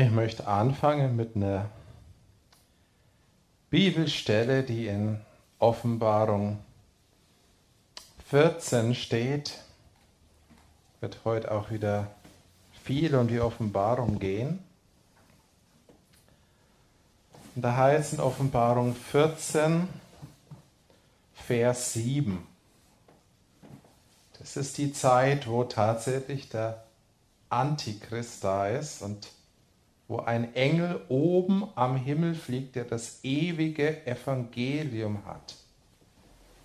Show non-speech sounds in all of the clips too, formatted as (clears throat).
Ich möchte anfangen mit einer Bibelstelle, die in Offenbarung 14 steht. Wird heute auch wieder viel um die Offenbarung gehen. Und da heißt in Offenbarung 14, Vers 7. Das ist die Zeit, wo tatsächlich der Antichrist da ist und wo ein Engel oben am Himmel fliegt, der das ewige Evangelium hat,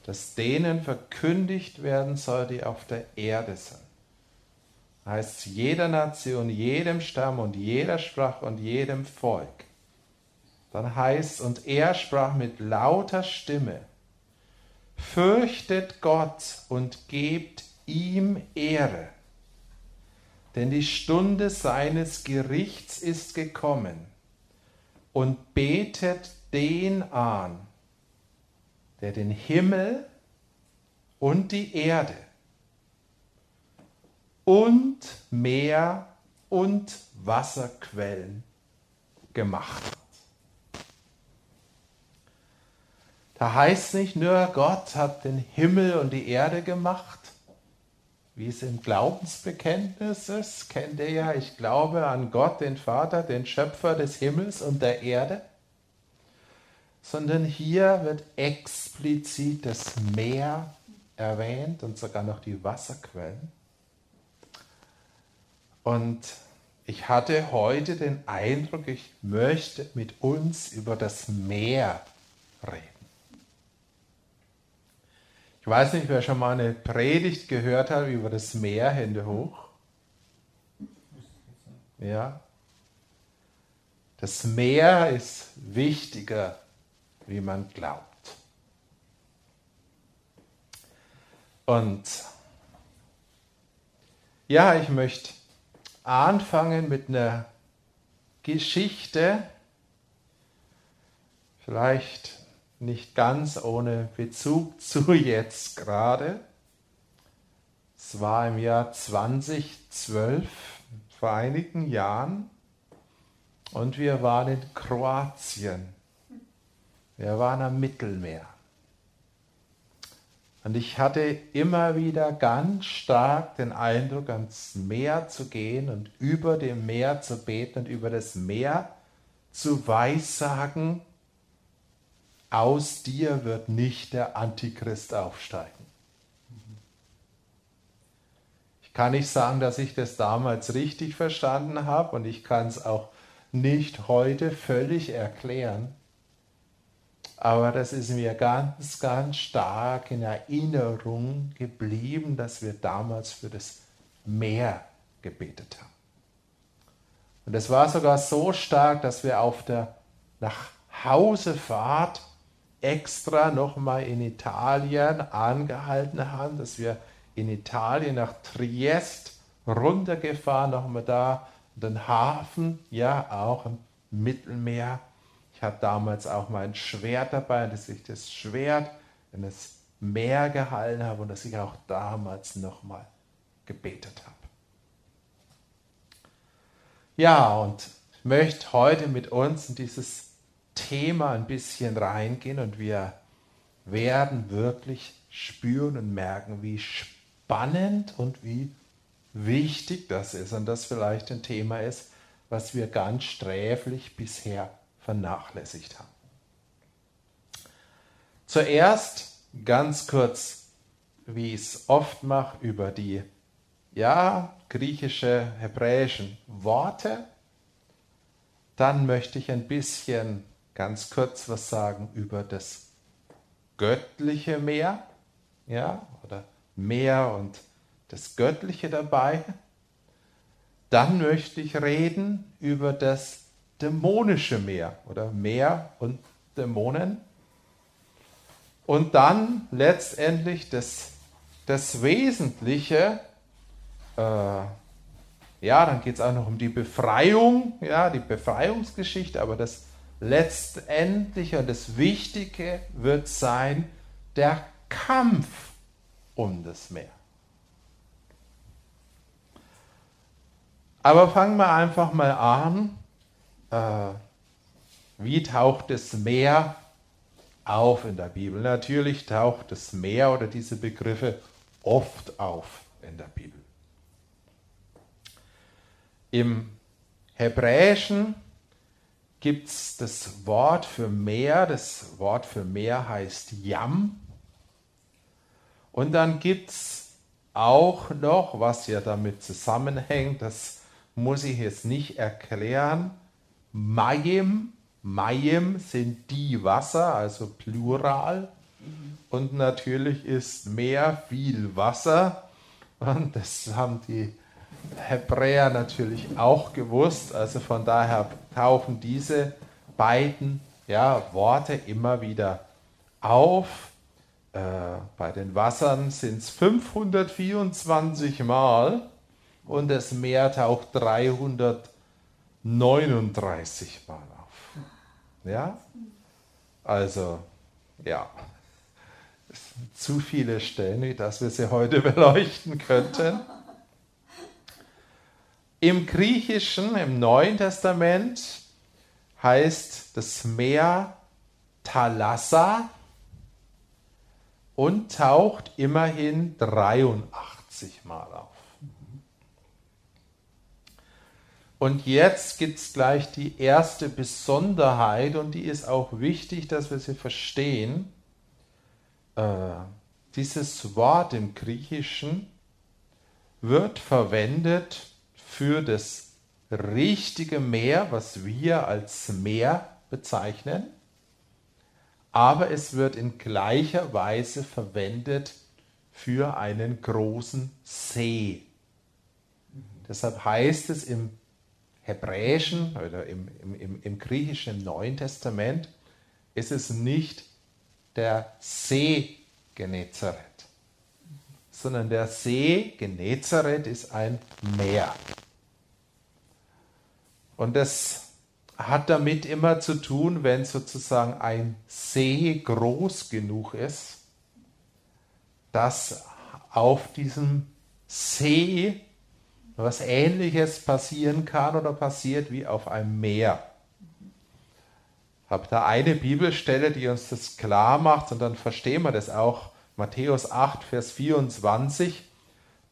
das denen verkündigt werden soll, die auf der Erde sind. Heißt jeder Nation, jedem Stamm und jeder Sprache und jedem Volk. Dann heißt, und er sprach mit lauter Stimme, fürchtet Gott und gebt ihm Ehre denn die Stunde seines Gerichts ist gekommen und betet den an, der den Himmel und die Erde und Meer und Wasserquellen gemacht hat. Da heißt nicht nur, Gott hat den Himmel und die Erde gemacht, wie es im Glaubensbekenntnis ist, kennt ihr ja, ich glaube an Gott, den Vater, den Schöpfer des Himmels und der Erde, sondern hier wird explizit das Meer erwähnt und sogar noch die Wasserquellen. Und ich hatte heute den Eindruck, ich möchte mit uns über das Meer reden. Ich weiß nicht, wer schon mal eine Predigt gehört hat über das Meer, Hände hoch. Ja. Das Meer ist wichtiger, wie man glaubt. Und ja, ich möchte anfangen mit einer Geschichte, vielleicht nicht ganz ohne Bezug (laughs) zu jetzt gerade. Es war im Jahr 2012, vor einigen Jahren, und wir waren in Kroatien. Wir waren am Mittelmeer. Und ich hatte immer wieder ganz stark den Eindruck, ans Meer zu gehen und über dem Meer zu beten und über das Meer zu weissagen, aus dir wird nicht der Antichrist aufsteigen. Ich kann nicht sagen, dass ich das damals richtig verstanden habe und ich kann es auch nicht heute völlig erklären. Aber das ist mir ganz, ganz stark in Erinnerung geblieben, dass wir damals für das Meer gebetet haben. Und es war sogar so stark, dass wir auf der Nachhausefahrt extra nochmal in Italien angehalten haben, dass wir in Italien nach Triest runtergefahren, nochmal da, den Hafen, ja, auch im Mittelmeer. Ich hatte damals auch mein Schwert dabei, dass ich das Schwert in das Meer gehalten habe und dass ich auch damals nochmal gebetet habe. Ja, und ich möchte heute mit uns in dieses Thema ein bisschen reingehen und wir werden wirklich spüren und merken, wie spannend und wie wichtig das ist und das vielleicht ein Thema ist, was wir ganz sträflich bisher vernachlässigt haben. Zuerst ganz kurz, wie ich es oft mache, über die ja, griechische, hebräischen Worte. Dann möchte ich ein bisschen ganz kurz was sagen über das göttliche Meer, ja, oder Meer und das Göttliche dabei. Dann möchte ich reden über das dämonische Meer oder Meer und Dämonen. Und dann letztendlich das, das Wesentliche, äh, ja, dann geht es auch noch um die Befreiung, ja, die Befreiungsgeschichte, aber das letztendlich und das Wichtige wird sein der Kampf um das Meer. Aber fangen wir einfach mal an. Äh, wie taucht das Meer auf in der Bibel? Natürlich taucht das Meer oder diese Begriffe oft auf in der Bibel. Im Hebräischen gibt es das Wort für Meer. Das Wort für Meer heißt Yam. Und dann gibt es auch noch, was ja damit zusammenhängt, das muss ich jetzt nicht erklären, Mayim. Mayim sind die Wasser, also Plural. Und natürlich ist Meer viel Wasser. Und das haben die Hebräer natürlich auch gewusst. Also von daher tauchen diese beiden ja, Worte immer wieder auf. Äh, bei den Wassern sind es 524 Mal und das Meer taucht 339 Mal auf. Ja? Also, ja. zu viele Stellen, dass wir sie heute (laughs) beleuchten könnten. Im Griechischen, im Neuen Testament, heißt das Meer Thalassa und taucht immerhin 83 Mal auf. Und jetzt gibt es gleich die erste Besonderheit und die ist auch wichtig, dass wir sie verstehen. Äh, dieses Wort im Griechischen wird verwendet für das richtige Meer, was wir als Meer bezeichnen, aber es wird in gleicher Weise verwendet für einen großen See. Deshalb heißt es im Hebräischen oder im, im, im Griechischen Neuen Testament, ist es nicht der See Genezareth, sondern der See Genezareth ist ein Meer. Und das hat damit immer zu tun, wenn sozusagen ein See groß genug ist, dass auf diesem See was Ähnliches passieren kann oder passiert wie auf einem Meer. Ich habe da eine Bibelstelle, die uns das klar macht und dann verstehen wir das auch. Matthäus 8, Vers 24.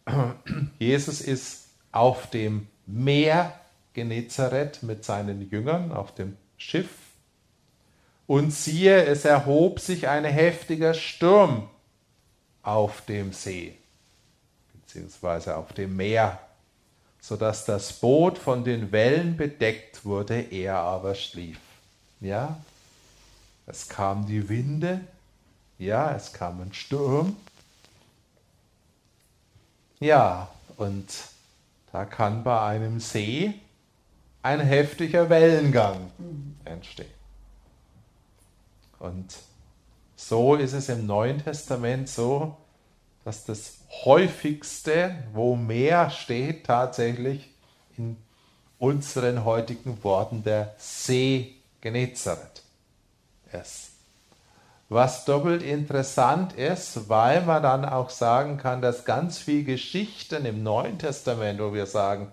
(clears throat) Jesus ist auf dem Meer Genezareth mit seinen Jüngern auf dem Schiff. Und siehe, es erhob sich ein heftiger Sturm auf dem See, beziehungsweise auf dem Meer sodass das Boot von den Wellen bedeckt wurde, er aber schlief. Ja, es kamen die Winde, ja, es kam ein Sturm. Ja, und da kann bei einem See ein heftiger Wellengang entstehen. Und so ist es im Neuen Testament so, dass das häufigste, wo mehr steht, tatsächlich in unseren heutigen Worten der See Genezareth ist. Was doppelt interessant ist, weil man dann auch sagen kann, dass ganz viele Geschichten im Neuen Testament, wo wir sagen,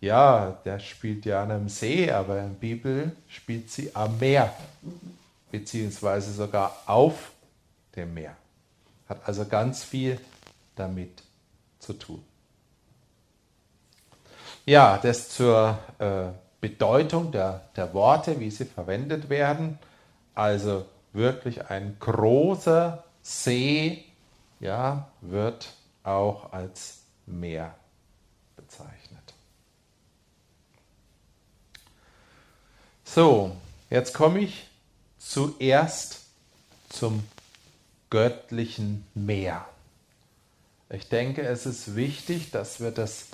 ja, der spielt ja an einem See, aber in der Bibel spielt sie am Meer, beziehungsweise sogar auf dem Meer. Hat also ganz viel damit zu tun. Ja, das zur äh, Bedeutung der, der Worte, wie sie verwendet werden. Also wirklich ein großer See ja, wird auch als Meer So, jetzt komme ich zuerst zum göttlichen Meer. Ich denke, es ist wichtig, dass wir das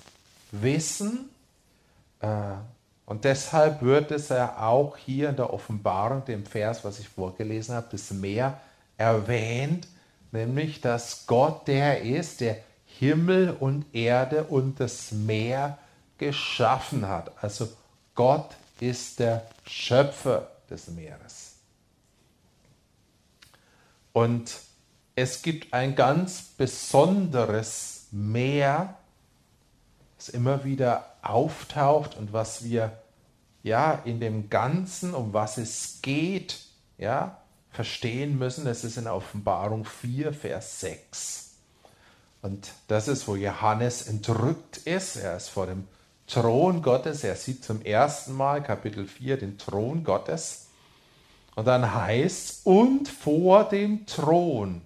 wissen. Äh, und deshalb wird es ja auch hier in der Offenbarung, dem Vers, was ich vorgelesen habe, das Meer erwähnt, nämlich, dass Gott der ist, der Himmel und Erde und das Meer geschaffen hat. Also Gott ist der Schöpfer des Meeres. Und es gibt ein ganz besonderes Meer, das immer wieder auftaucht und was wir ja in dem Ganzen, um was es geht, ja, verstehen müssen. Es ist in Offenbarung 4, Vers 6. Und das ist, wo Johannes entrückt ist. Er ist vor dem Thron Gottes. Er sieht zum ersten Mal, Kapitel 4, den Thron Gottes. Und dann heißt, und vor dem Thron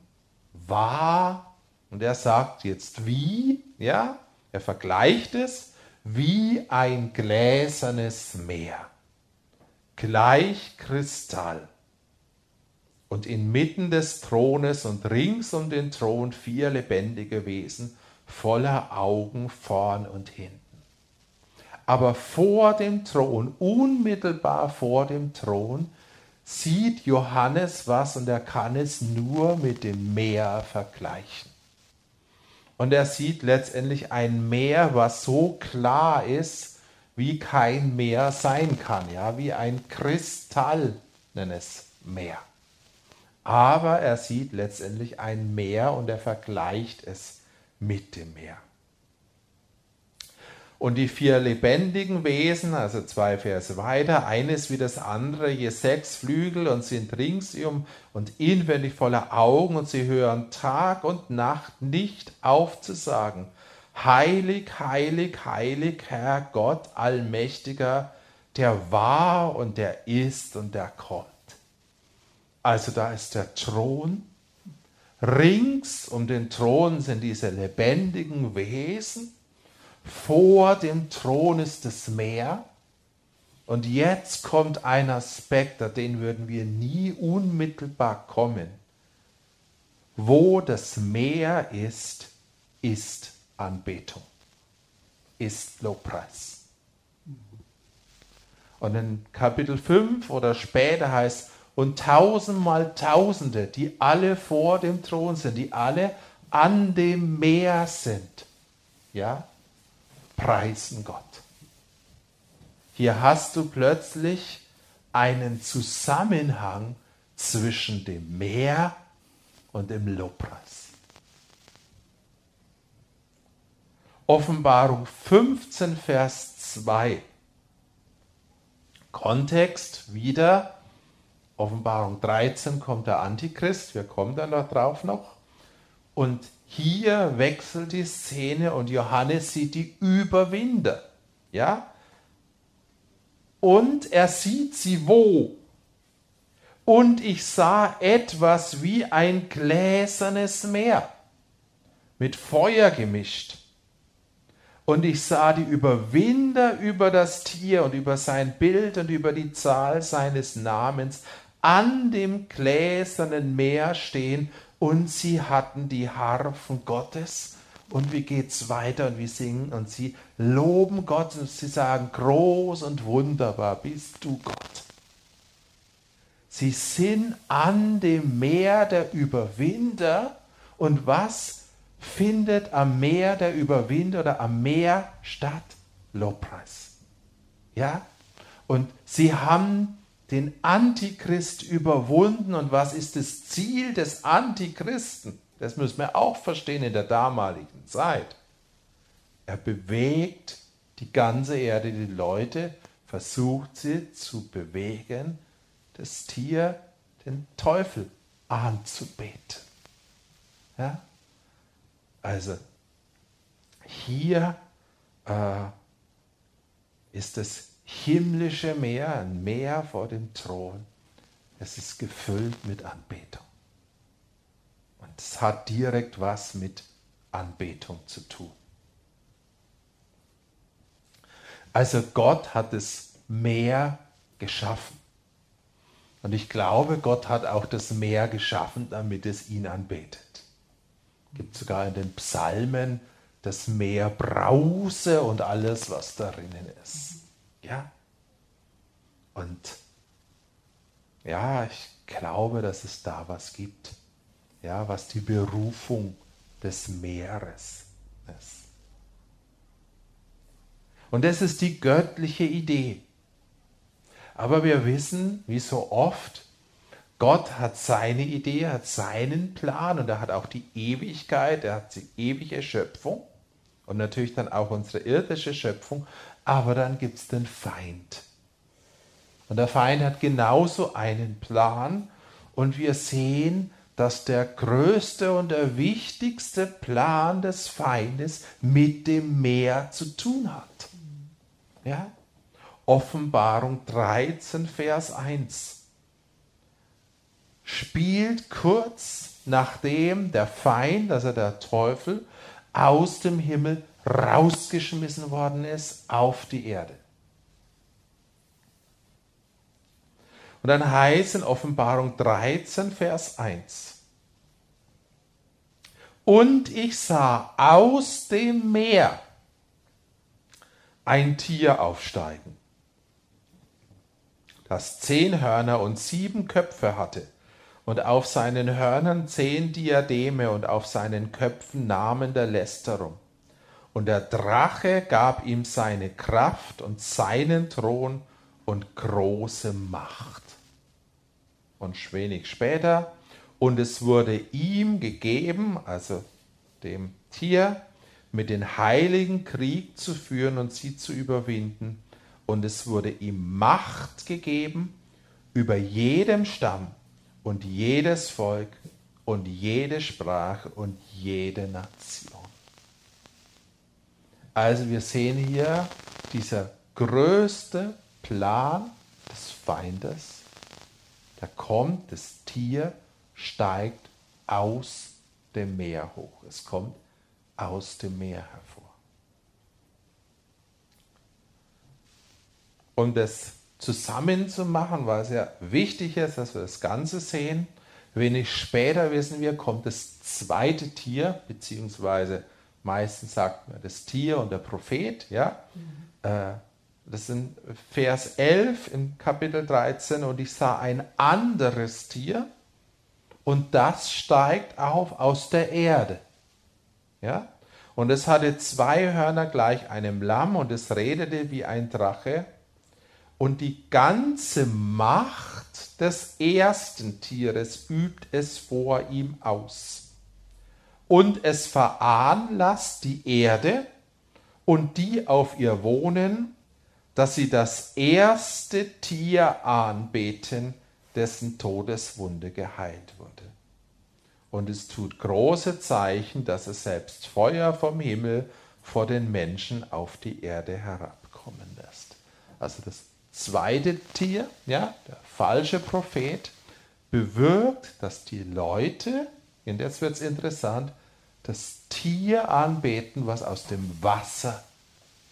war, und er sagt jetzt wie, ja, er vergleicht es wie ein gläsernes Meer, gleich Kristall. Und inmitten des Thrones und rings um den Thron vier lebendige Wesen voller Augen vorn und hinten. Aber vor dem Thron, unmittelbar vor dem Thron, sieht Johannes was und er kann es nur mit dem Meer vergleichen. Und er sieht letztendlich ein Meer, was so klar ist, wie kein Meer sein kann, ja, wie ein kristallnes Meer. aber er sieht letztendlich ein Meer und er vergleicht es mit dem Meer. Und die vier lebendigen Wesen, also zwei Verse weiter, eines wie das andere, je sechs Flügel und sind ringsum und inwendig voller Augen und sie hören Tag und Nacht nicht auf zu sagen, heilig, heilig, heilig, Herr Gott Allmächtiger, der war und der ist und der kommt. Also da ist der Thron. Rings um den Thron sind diese lebendigen Wesen. Vor dem Thron ist das Meer. Und jetzt kommt ein Aspekt, auf den würden wir nie unmittelbar kommen. Wo das Meer ist, ist Anbetung, ist Lobpreis. Und in Kapitel 5 oder später heißt, und tausendmal Tausende, die alle vor dem Thron sind, die alle an dem Meer sind, ja, preisen Gott. Hier hast du plötzlich einen Zusammenhang zwischen dem Meer und dem Lobpreis. Offenbarung 15, Vers 2. Kontext wieder. Offenbarung 13 kommt der Antichrist, wir kommen dann noch drauf noch. Und hier wechselt die Szene und Johannes sieht die Überwinder. Ja? Und er sieht sie wo? Und ich sah etwas wie ein gläsernes Meer mit Feuer gemischt und ich sah die Überwinder über das Tier und über sein Bild und über die Zahl seines Namens an dem gläsernen Meer stehen und sie hatten die Harfen Gottes. Und wie geht's weiter? Und wir singen und sie loben Gott und sie sagen, groß und wunderbar bist du Gott. Sie sind an dem Meer der Überwinder und was findet am Meer der Überwinder oder am Meer statt Lobpreis. Ja? Und sie haben den Antichrist überwunden. Und was ist das Ziel des Antichristen? Das müssen wir auch verstehen in der damaligen Zeit. Er bewegt die ganze Erde, die Leute, versucht sie zu bewegen, das Tier, den Teufel anzubeten. Ja? Also hier äh, ist das himmlische Meer, ein Meer vor dem Thron. Es ist gefüllt mit Anbetung. Und es hat direkt was mit Anbetung zu tun. Also Gott hat das Meer geschaffen. Und ich glaube, Gott hat auch das Meer geschaffen, damit es ihn anbetet gibt sogar in den Psalmen das Meer Brause und alles, was darinnen ist. Ja? Und ja, ich glaube, dass es da was gibt, ja, was die Berufung des Meeres ist. Und das ist die göttliche Idee. Aber wir wissen, wie so oft, Gott hat seine Idee, hat seinen Plan und er hat auch die Ewigkeit, er hat die ewige Schöpfung und natürlich dann auch unsere irdische Schöpfung, aber dann gibt es den Feind. Und der Feind hat genauso einen Plan und wir sehen, dass der größte und der wichtigste Plan des Feindes mit dem Meer zu tun hat. Ja? Offenbarung 13, Vers 1 spielt kurz nachdem der Feind, also der Teufel, aus dem Himmel rausgeschmissen worden ist auf die Erde. Und dann heißt in Offenbarung 13, Vers 1, und ich sah aus dem Meer ein Tier aufsteigen, das zehn Hörner und sieben Köpfe hatte und auf seinen Hörnern zehn Diademe und auf seinen Köpfen Namen der Lästerung. Und der Drache gab ihm seine Kraft und seinen Thron und große Macht. Und wenig später, Und es wurde ihm gegeben, also dem Tier, mit den Heiligen Krieg zu führen und sie zu überwinden. Und es wurde ihm Macht gegeben über jedem Stamm und jedes Volk und jede Sprache und jede Nation. Also wir sehen hier dieser größte Plan des Feindes. Da kommt das Tier, steigt aus dem Meer hoch. Es kommt aus dem Meer hervor. Um das zusammenzumachen, weil es ja wichtig ist, dass wir das Ganze sehen, wenig später wissen wir, kommt das zweite Tier, beziehungsweise meistens sagt man das Tier und der Prophet, ja. Mhm. Äh, das sind Vers 11 im Kapitel 13 und ich sah ein anderes Tier und das steigt auf aus der Erde. Ja? Und es hatte zwei Hörner gleich einem Lamm und es redete wie ein Drache. Und die ganze Macht des ersten Tieres übt es vor ihm aus. Und es veranlasst die Erde und die auf ihr wohnen, dass sie das erste Tier anbeten, dessen Todeswunde geheilt wurde und es tut große Zeichen, dass es selbst Feuer vom Himmel vor den Menschen auf die Erde herabkommen lässt. Also das zweite Tier, ja, der falsche Prophet, bewirkt, dass die Leute, und jetzt wird es interessant, das Tier anbeten, was aus dem Wasser,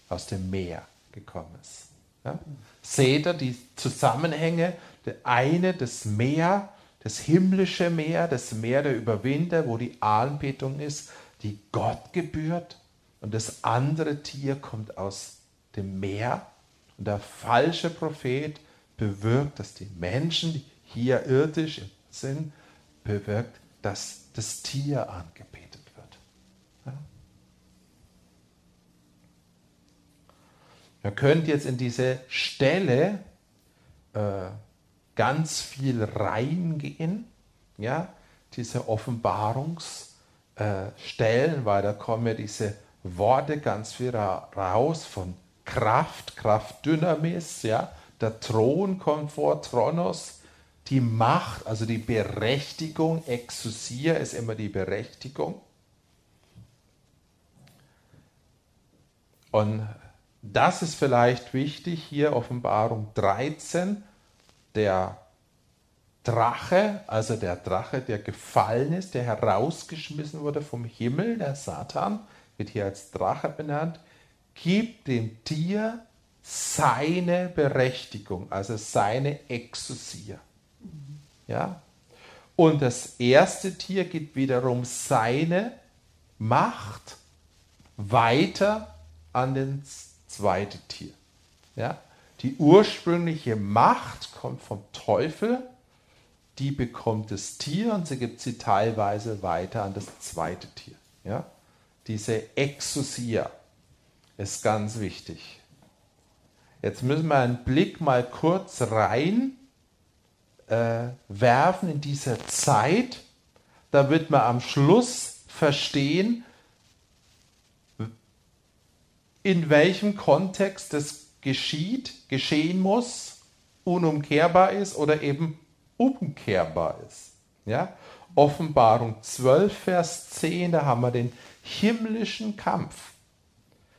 aus dem Meer gekommen ist. Ja? Seht ihr die Zusammenhänge? Der eine, das Meer, das himmlische Meer, das Meer der Überwinder, wo die Anbetung ist, die Gott gebührt. Und das andere Tier kommt aus dem Meer. Und der falsche Prophet bewirkt, dass die Menschen, die hier irdisch sind, bewirkt, dass das Tier angebetet wird. Ja? Ihr könnt jetzt in diese Stelle äh, ganz viel reingehen, ja, diese Offenbarungsstellen, weil da kommen ja diese Worte ganz viel raus von Kraft, Kraft Dynamis, ja, der Thron kommt vor, Tronos, die Macht, also die Berechtigung, Exousia ist immer die Berechtigung. Und das ist vielleicht wichtig hier, Offenbarung 13, der Drache, also der Drache, der gefallen ist, der herausgeschmissen wurde vom Himmel, der Satan, wird hier als Drache benannt, gibt dem Tier seine Berechtigung, also seine Exousia. Ja? Und das erste Tier gibt wiederum seine Macht weiter an das zweite Tier. Ja? Die ursprüngliche Macht kommt vom Teufel, die bekommt das Tier und sie gibt sie teilweise weiter an das zweite Tier. Ja? Diese Exousia ist ganz wichtig. Jetzt müssen wir einen Blick mal kurz rein äh, werfen in dieser Zeit. Da wird man am Schluss verstehen, in welchem Kontext das geschieht, geschehen muss, unumkehrbar ist oder eben umkehrbar ist. Ja? Offenbarung 12, Vers 10, da haben wir den himmlischen Kampf.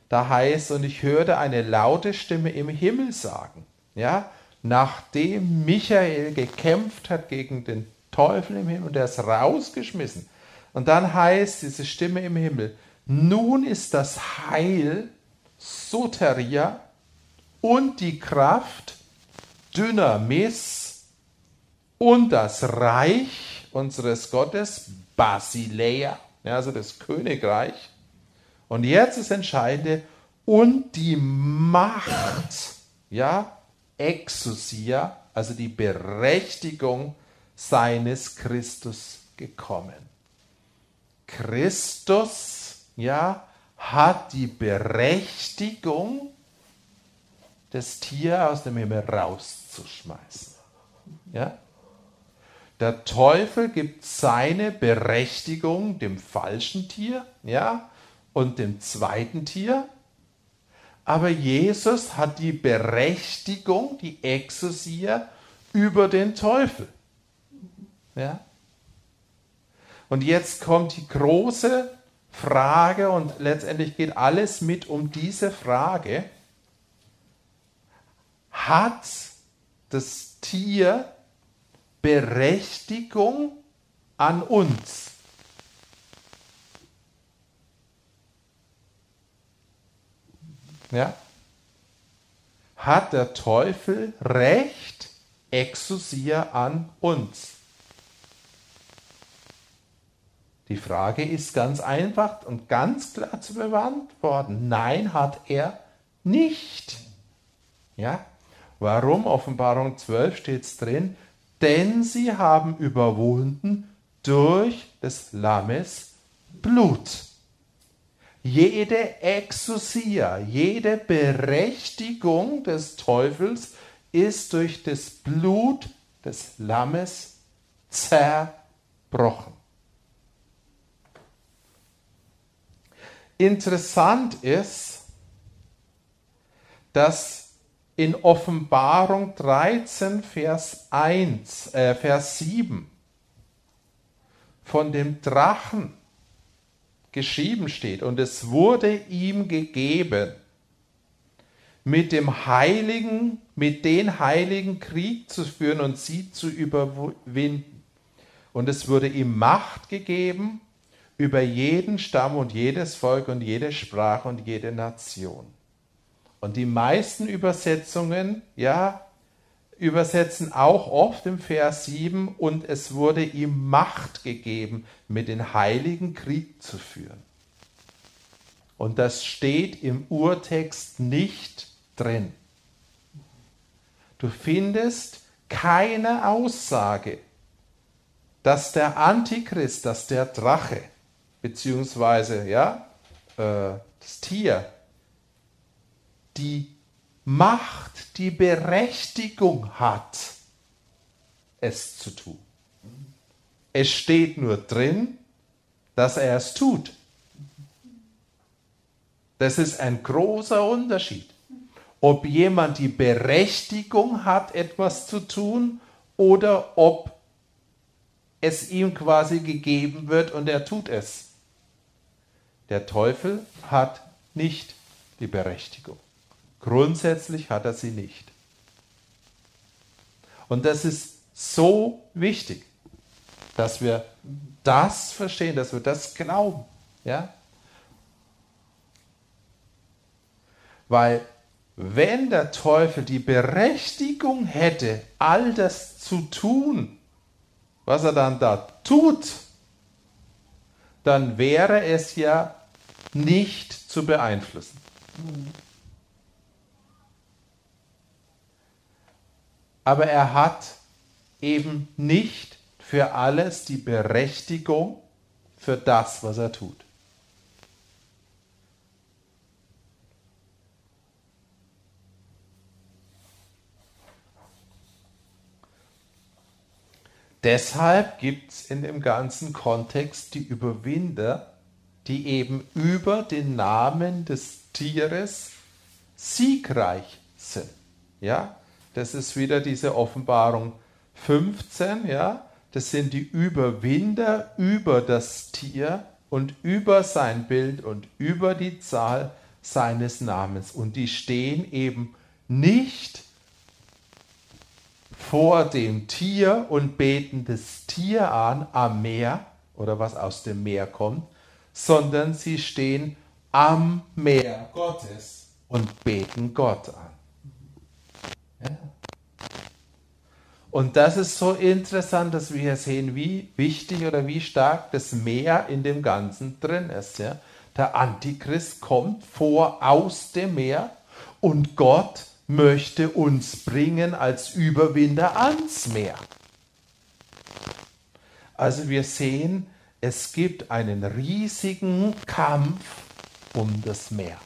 Da heißt, und ich hörte eine laute Stimme im Himmel sagen, ja, nachdem Michael gekämpft hat gegen den Teufel im Himmel und er ist rausgeschmissen. Und dann heißt diese Stimme im Himmel, nun ist das Heil Soteria und die Kraft Dynamis und das Reich unseres Gottes Basileia, also das Königreich. Und jetzt ist entscheidende und die Macht, ja, Exousia, also die Berechtigung seines Christus gekommen. Christus, ja, hat die Berechtigung, das Tier aus dem Himmel rauszuschmeißen. Ja? Der Teufel gibt seine Berechtigung dem falschen Tier, ja, und dem zweiten Tier. Aber Jesus hat die Berechtigung, die Exousia, über den Teufel. Ja? Und jetzt kommt die große Frage und letztendlich geht alles mit um diese Frage. Hat das Tier Berechtigung an uns? Ja? Hat der Teufel Recht, Exousia an uns? Die Frage ist ganz einfach und ganz klar zu beantworten. Nein, hat er nicht. Ja? Warum? Offenbarung 12 steht es drin. Denn sie haben überwunden durch des Lammes Blut. Jede Exousia, jede Berechtigung des Teufels ist durch das Blut des Lammes zerbrochen. Interessant ist, dass in Offenbarung 13, Vers 1, äh, Vers 7 von dem Drachen geschrieben steht, und es wurde ihm gegeben, mit dem Heiligen, mit den Heiligen Krieg zu führen und sie zu überwinden. Und es wurde ihm Macht gegeben über jeden Stamm und jedes Volk und jede Sprache und jede Nation. Und die meisten Übersetzungen, ja, übersetzen auch oft im Vers 7, und es wurde ihm Macht gegeben, mit den Heiligen Krieg zu führen. Und das steht im Urtext nicht drin. Du findest keine Aussage, dass der Antichrist, dass der Drache, beziehungsweise ja, äh, das Tier, die Macht, die Berechtigung hat, es zu tun. Es steht nur drin, dass er es tut. Das ist ein großer Unterschied. Ob jemand die Berechtigung hat, etwas zu tun, oder ob es ihm quasi gegeben wird und er tut es. Der Teufel hat nicht die Berechtigung. Grundsätzlich hat er sie nicht. Und das ist so wichtig, dass wir das verstehen, dass wir das glauben. Ja? Weil wenn der Teufel die Berechtigung hätte, all das zu tun, was er dann da tut, dann wäre es ja nicht zu beeinflussen. Aber er hat eben nicht für alles die Berechtigung für das, was er tut. Deshalb gibt es in dem ganzen Kontext die Überwinder, die eben über den Namen des Tieres siegreich sind. Ja, das ist wieder diese Offenbarung 15, ja, das sind die Überwinder über das Tier und über sein Bild und über die Zahl seines Namens. Und die stehen eben nicht vor dem Tier und beten das Tier an am Meer oder was aus dem Meer kommt, sondern sie stehen am Meer Gottes und beten Gott an. Ja. Und das ist so interessant, dass wir hier sehen, wie wichtig oder wie stark das Meer in dem Ganzen drin ist. Ja. Der Antichrist kommt vor aus dem Meer und Gott möchte uns bringen als Überwinder ans Meer. Also wir sehen, es gibt einen riesigen Kampf um das Meer.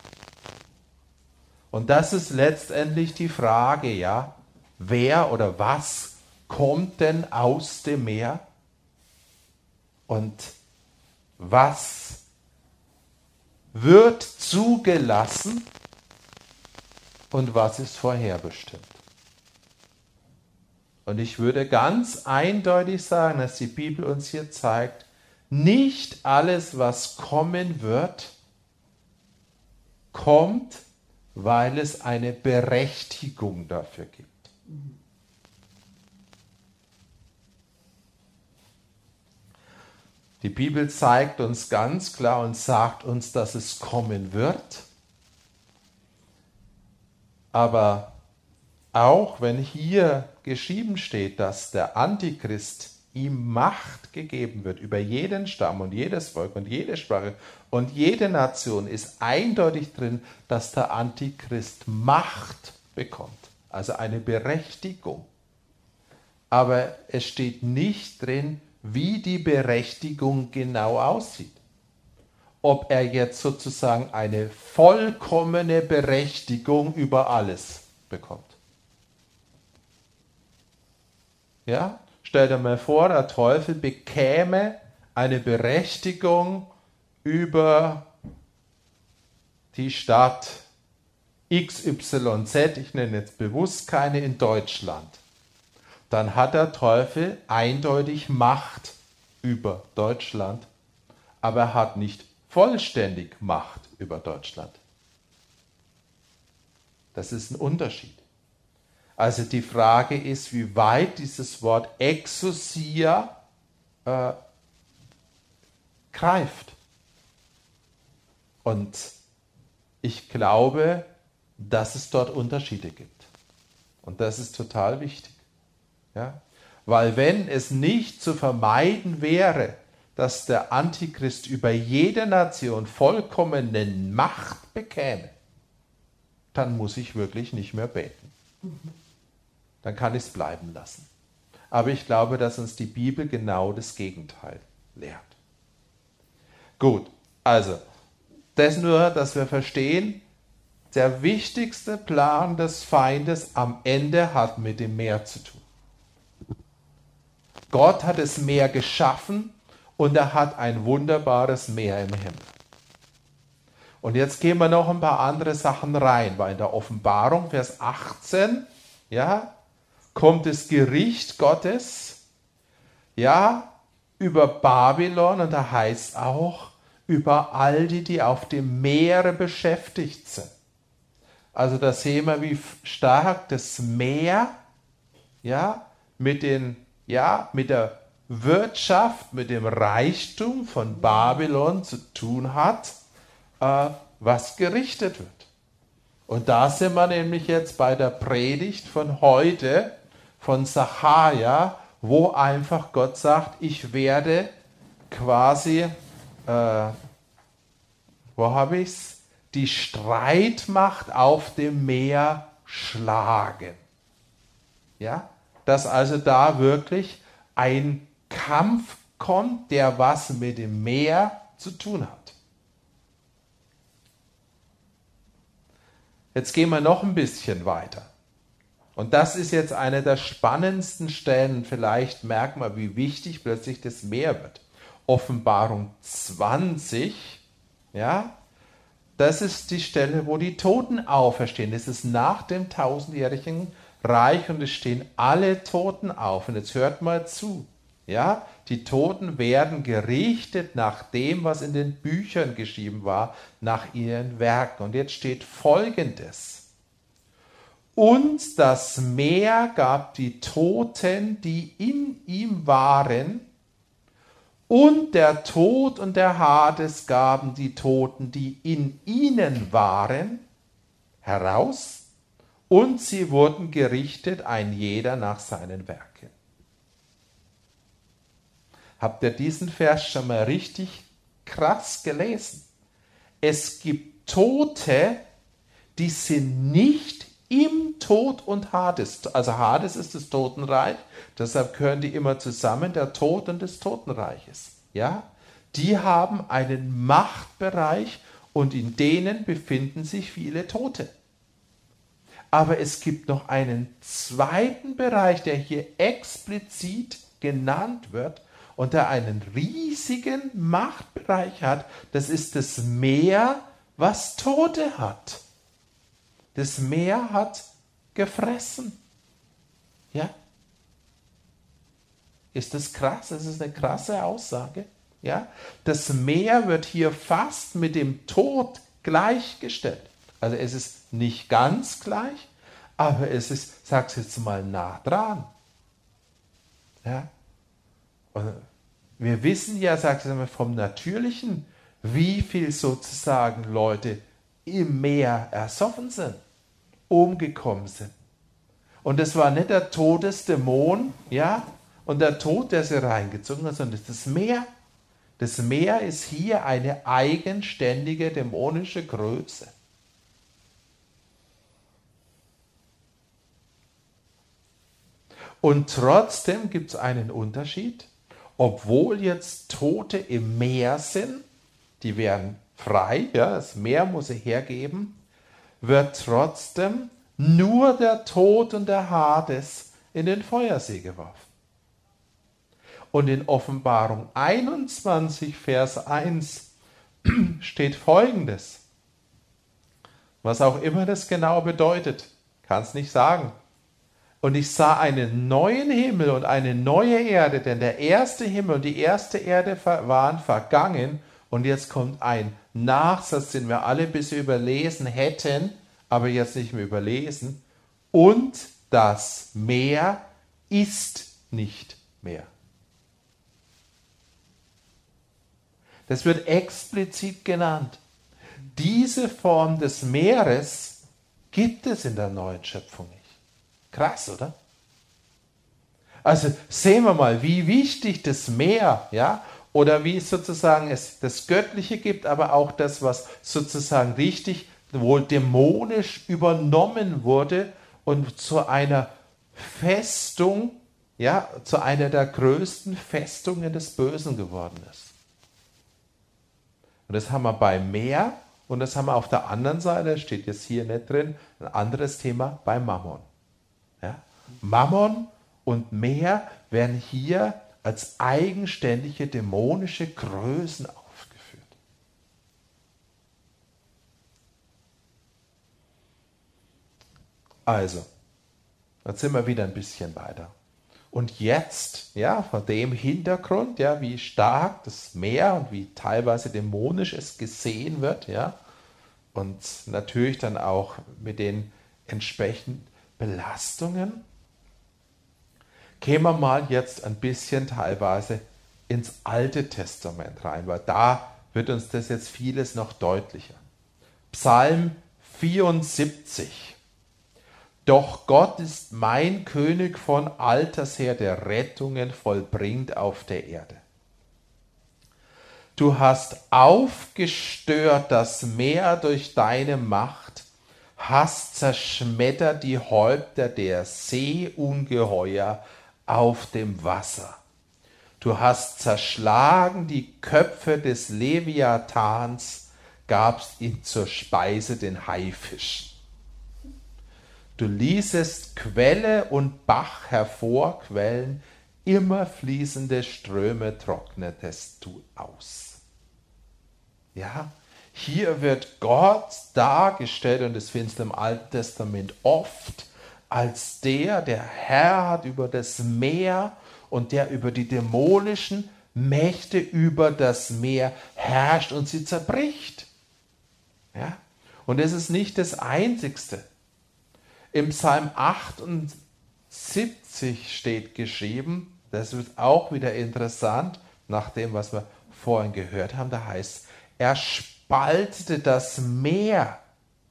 Und das ist letztendlich die Frage, ja, wer oder was kommt denn aus dem Meer? Und was wird zugelassen und was ist vorherbestimmt? Und ich würde ganz eindeutig sagen, dass die Bibel uns hier zeigt, nicht alles, was kommen wird, kommt, weil es eine Berechtigung dafür gibt. Die Bibel zeigt uns ganz klar und sagt uns, dass es kommen wird. Aber auch wenn hier geschrieben steht, dass der Antichrist ihm Macht gegeben wird über jeden Stamm und jedes Volk und jede Sprache und jede Nation, ist eindeutig drin, dass der Antichrist Macht bekommt, also eine Berechtigung. Aber es steht nicht drin, wie die Berechtigung genau aussieht. Ob er jetzt sozusagen eine vollkommene Berechtigung über alles bekommt. Ja? Stell dir mal vor, der Teufel bekäme eine Berechtigung über die Stadt XYZ, ich nenne jetzt bewusst keine in Deutschland, dann hat der Teufel eindeutig Macht über Deutschland, aber er hat nicht vollständig Macht über Deutschland. Das ist ein Unterschied. Also die Frage ist, wie weit dieses Wort Exousia äh, greift. Und ich glaube, dass es dort Unterschiede gibt. Und das ist total wichtig. Ja? Weil wenn es nicht zu vermeiden wäre, dass der Antichrist über jede Nation vollkommene Macht bekäme, dann muss ich wirklich nicht mehr beten. Dann kann ich es bleiben lassen. Aber ich glaube, dass uns die Bibel genau das Gegenteil lehrt. Gut, also, das nur, dass wir verstehen, der wichtigste Plan des Feindes am Ende hat mit dem Meer zu tun. Gott hat das Meer geschaffen und er hat ein wunderbares Meer im Himmel. Und jetzt gehen wir noch ein paar andere Sachen rein, weil in der Offenbarung, Vers 18, ja, kommt das Gericht Gottes, ja, über Babylon und da heißt auch über all die, die auf dem Meere beschäftigt sind. Also da sehen wir, wie stark das Meer, ja, mit den, ja, mit der Wirtschaft, mit dem Reichtum von Babylon zu tun hat, äh, was gerichtet wird. Und da sind wir nämlich jetzt bei der Predigt von heute, von Sacharja, wo einfach Gott sagt, ich werde quasi, äh, wo habe ich es? Die Streitmacht auf dem Meer schlagen. Ja, dass also da wirklich ein Kampf kommt, der was mit dem Meer zu tun hat. Jetzt gehen wir noch ein bisschen weiter. Und das ist jetzt eine der spannendsten Stellen. Vielleicht merkt man, wie wichtig plötzlich das Meer wird. Offenbarung 20, ja, das ist die Stelle, wo die Toten auferstehen. Das ist nach dem tausendjährigen Reich und es stehen alle Toten auf. Und jetzt hört mal zu. Ja, die Toten werden gerichtet nach dem, was in den Büchern geschrieben war, nach ihren Werken. Und jetzt steht Folgendes. Und das Meer gab die Toten, die in ihm waren, und der Tod und der Hades gaben die Toten, die in ihnen waren, heraus, und sie wurden gerichtet, ein jeder nach seinen Werken. Habt ihr diesen Vers schon mal richtig krass gelesen? Es gibt Tote, die sind nicht im Tod und Hades. Also Hades ist das Totenreich, deshalb gehören die immer zusammen, der Tod und des Totenreiches. Ja? Die haben einen Machtbereich und in denen befinden sich viele Tote. Aber es gibt noch einen zweiten Bereich, der hier explizit genannt wird und der einen riesigen Machtbereich hat. Das ist das Meer, was Tote hat. Das Meer hat gefressen. Ja? Ist das krass? Das ist eine krasse Aussage. Ja? Das Meer wird hier fast mit dem Tod gleichgestellt. Also es ist nicht ganz gleich, aber es ist, sag's jetzt mal, nah dran. Ja? Und wir wissen ja, sagt es vom Natürlichen, wie viel sozusagen Leute im Meer ersoffen sind, umgekommen sind. Und das war nicht der Todesdämon, ja, und der Tod, der sie reingezogen hat, sondern das Meer. Das Meer ist hier eine eigenständige dämonische Größe. Und trotzdem gibt es einen Unterschied, obwohl jetzt Tote im Meer sind, die werden frei, ja, das Meer muss sie hergeben, wird trotzdem nur der Tod und der Hades in den Feuersee geworfen. Und in Offenbarung 21, Vers 1 (clears throat) steht folgendes. Was auch immer das genau bedeutet, kann es nicht sagen. Und ich sah einen neuen Himmel und eine neue Erde, denn der erste Himmel und die erste Erde waren vergangen. Und jetzt kommt ein Nachsatz, den wir alle bis überlesen hätten, aber jetzt nicht mehr überlesen. Und das Meer ist nicht mehr. Das wird explizit genannt. Diese Form des Meeres gibt es in der neuen Schöpfung nicht. Krass, oder? Also sehen wir mal, wie wichtig das Meer, ja, oder wie es sozusagen es das Göttliche gibt, aber auch das, was sozusagen richtig, wohl dämonisch übernommen wurde und zu einer Festung, ja, zu einer der größten Festungen des Bösen geworden ist. Und das haben wir beim Meer und das haben wir auf der anderen Seite, steht jetzt hier nicht drin, ein anderes Thema bei Mammon. Ja? Mammon und Meer werden hier als eigenständige dämonische Größen aufgeführt. Also, jetzt sind wir wieder ein bisschen weiter. Und jetzt, ja, vor dem Hintergrund, ja, wie stark das Meer und wie teilweise dämonisch es gesehen wird, ja, und natürlich dann auch mit den entsprechenden Belastungen, kämen wir mal jetzt ein bisschen teilweise ins Alte Testament rein, weil da wird uns das jetzt vieles noch deutlicher. Psalm 74. Doch Gott ist mein König von alters her, der Rettungen vollbringt auf der Erde. Du hast aufgestört das Meer durch deine Macht, hast zerschmettert die Häupter der Seeungeheuer auf dem Wasser. Du hast zerschlagen die Köpfe des Leviathans, gabst ihn zur Speise den Haifischen. Du ließest Quelle und Bach hervorquellen, immer fließende Ströme trocknetest du aus. Ja, hier wird Gott dargestellt, und das findest du im Alten Testament oft, als der, der Herr hat über das Meer und der über die dämonischen Mächte über das Meer herrscht und sie zerbricht. Ja? Und es ist nicht das Einzigste. Im Psalm 78 steht geschrieben, das wird auch wieder interessant, nach dem, was wir vorhin gehört haben, da heißt, er spaltete das Meer.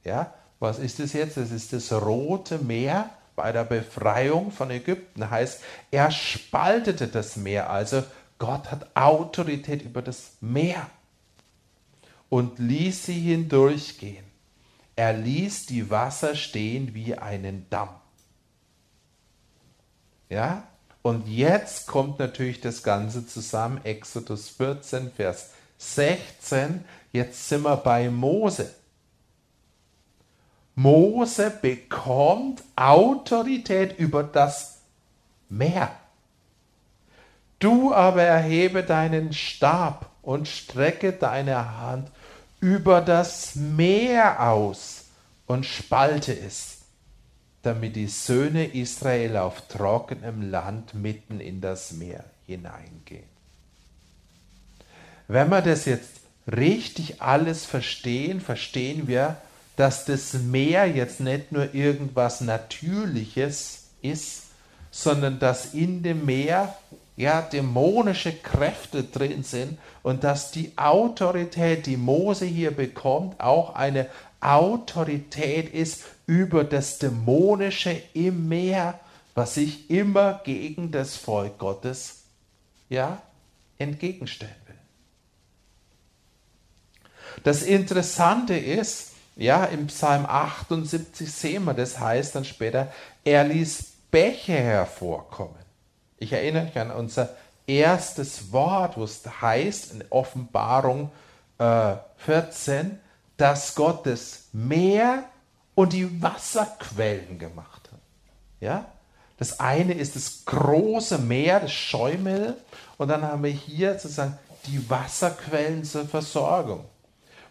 Ja, was ist das jetzt? Das ist das Rote Meer bei der Befreiung von Ägypten. Heißt, er spaltete das Meer. Also Gott hat Autorität über das Meer und ließ sie hindurchgehen. Er ließ die Wasser stehen wie einen Damm. Ja? Und jetzt kommt natürlich das Ganze zusammen. Exodus 14, Vers 16. Jetzt sind wir bei Mose. Mose bekommt Autorität über das Meer. Du aber erhebe deinen Stab und strecke deine Hand über das Meer aus und spalte es, damit die Söhne Israel auf trockenem Land mitten in das Meer hineingehen. Wenn wir das jetzt richtig alles verstehen, verstehen wir, dass das Meer jetzt nicht nur irgendwas Natürliches ist, sondern dass in dem Meer ja dämonische Kräfte drin sind und dass die Autorität, die Mose hier bekommt, auch eine Autorität ist über das Dämonische im Meer, was sich immer gegen das Volk Gottes ja entgegenstellen will. Das Interessante ist, ja, im Psalm 78 sehen wir, das heißt dann später, er ließ Bäche hervorkommen. Ich erinnere mich an unser erstes Wort, wo es heißt in Offenbarung äh, 14, dass Gott das Meer und die Wasserquellen gemacht hat. Ja? Das eine ist das große Meer, das Schäumel, und dann haben wir hier sozusagen die Wasserquellen zur Versorgung.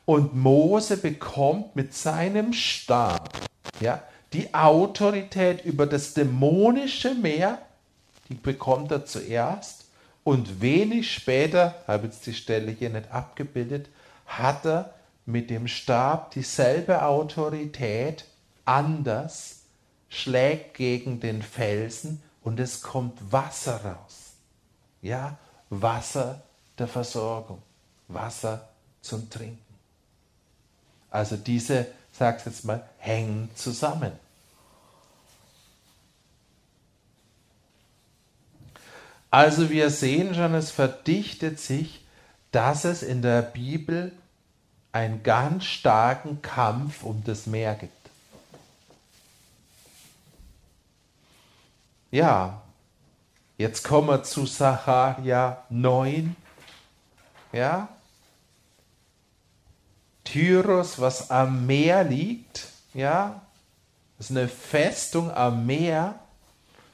Und Mose bekommt mit seinem Stab ja, die Autorität über das dämonische Meer, die bekommt er zuerst. Und wenig später, habe jetzt die Stelle hier nicht abgebildet, hat er mit dem Stab dieselbe Autorität, anders, schlägt gegen den Felsen und es kommt Wasser raus. Ja, Wasser der Versorgung, Wasser zum Trinken. Also diese, sag's jetzt mal, hängen zusammen. Also wir sehen schon, es verdichtet sich, dass es in der Bibel einen ganz starken Kampf um das Meer gibt. Ja, jetzt kommen wir zu Sacharia 9. Ja, Tyros, was am Meer liegt, ja, das ist eine Festung am Meer.